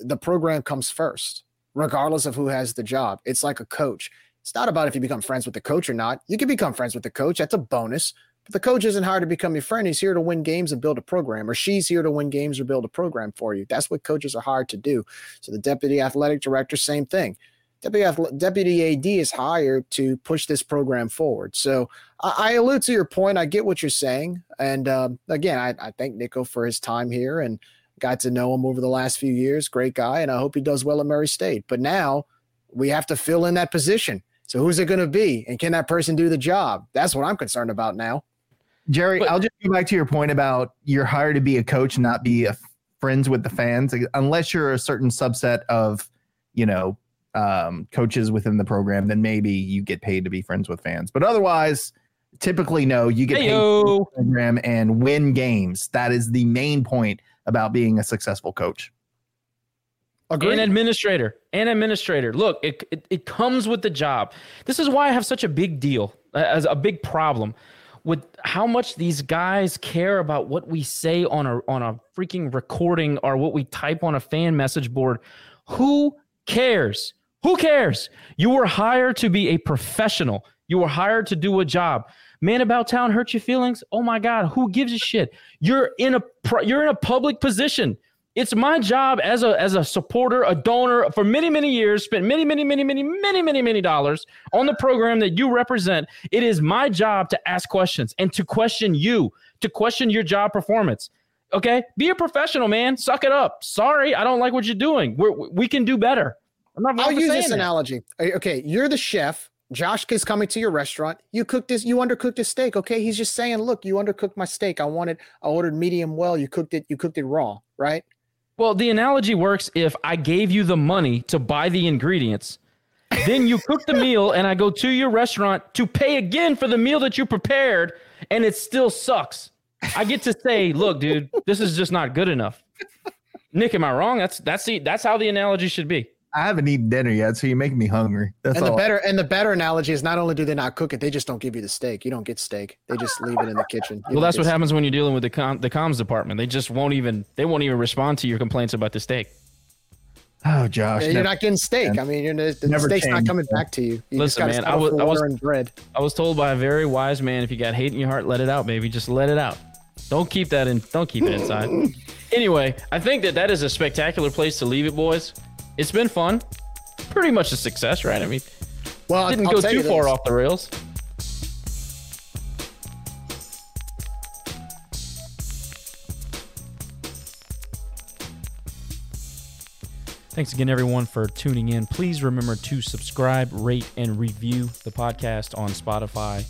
The program comes first, regardless of who has the job. It's like a coach. It's not about if you become friends with the coach or not. You can become friends with the coach. That's a bonus. But the coach isn't hired to become your friend. He's here to win games and build a program, or she's here to win games or build a program for you. That's what coaches are hired to do. So the deputy athletic director, same thing. Deputy, AD is hired to push this program forward. So I, I allude to your point. I get what you're saying. And um, again, I, I thank Nico for his time here and got to know him over the last few years. Great guy. And I hope he does well at Murray State. But now we have to fill in that position. So who's it going to be? And can that person do the job? That's what I'm concerned about now. Jerry, But- I'll just go back to your point about you're hired to be a coach, not be a friends with the fans, unless you're a certain subset of, you know, um, coaches within the program. Then maybe you get paid to be friends with fans, but otherwise, typically no. You get paid to be the program and win games. That is the main point about being a successful coach. An administrator, an administrator. Look, it, it it comes with the job. This is why I have such a big deal, as a big problem with how much these guys care about what we say on a on a freaking recording or what we type on a fan message board. Who cares? Who cares? You were hired to be a professional. You were hired to do a job. Man about town hurt your feelings. Oh my God, who gives a shit? You're in a you're in a public position. It's my job as a as a supporter, a donor for many many years, spent many many many many many many many dollars on the program that you represent. It is my job to ask questions and to question you, to question your job performance. Okay, be a professional, man. Suck it up. Sorry, I don't like what you're doing. We're, we can do better. I'm not. I'll I'm use this that. analogy. Okay, you're the chef. Josh is coming to your restaurant. You cooked this. You undercooked a steak. Okay, he's just saying, "Look, you undercooked my steak. I wanted. I ordered medium well. You cooked it. You cooked it raw, right?" Well, the analogy works if I gave you the money to buy the ingredients, then you cook the meal, and I go to your restaurant to pay again for the meal that you prepared, and it still sucks. I get to say, look, dude, this is just not good enough. Nick, am I wrong? That's that's the that's how the analogy should be. I haven't eaten dinner yet, so you're making me hungry. That's and all. the better and the better analogy is not only do they not cook it, they just don't give you the steak. You don't get steak. They just leave it in the kitchen. You Well, that's get what happens when you're dealing with the com- the comms department. They just won't even they won't even respond to your complaints about the steak. oh, Josh, You're never- not getting steak. I mean, you're, the the Never steak's not coming yeah. back to you. You Listen, gotta man, I was, I was, bread. I was told by a very wise man, if you got hate in your heart, let it out, baby. Just let it out. Don't keep that in. Don't keep it inside. anyway, I think that that is a spectacular place to leave it, boys. It's been fun. Pretty much a success, right? I mean, Well, didn't I'll go too far off the rails. Thanks again, everyone, for tuning in. Please remember to subscribe, rate, and review the podcast on Spotify,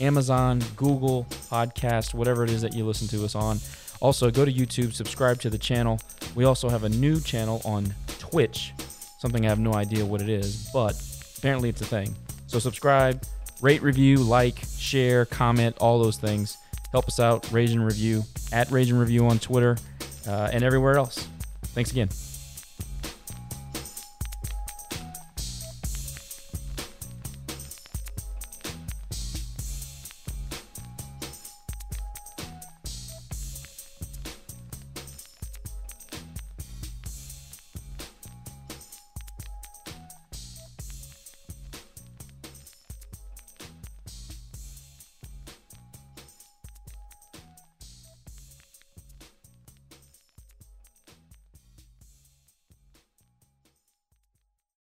Amazon, Google Podcast, whatever it is that you listen to us on. Also, go to YouTube, subscribe to the channel. We also have a new channel on Twitch, something I have no idea what it is, but apparently it's a thing. So, subscribe, rate, review, like, share, comment, all those things. Help us out, Rage and Review, at Rage and Review on Twitter, uh, and everywhere else. Thanks again.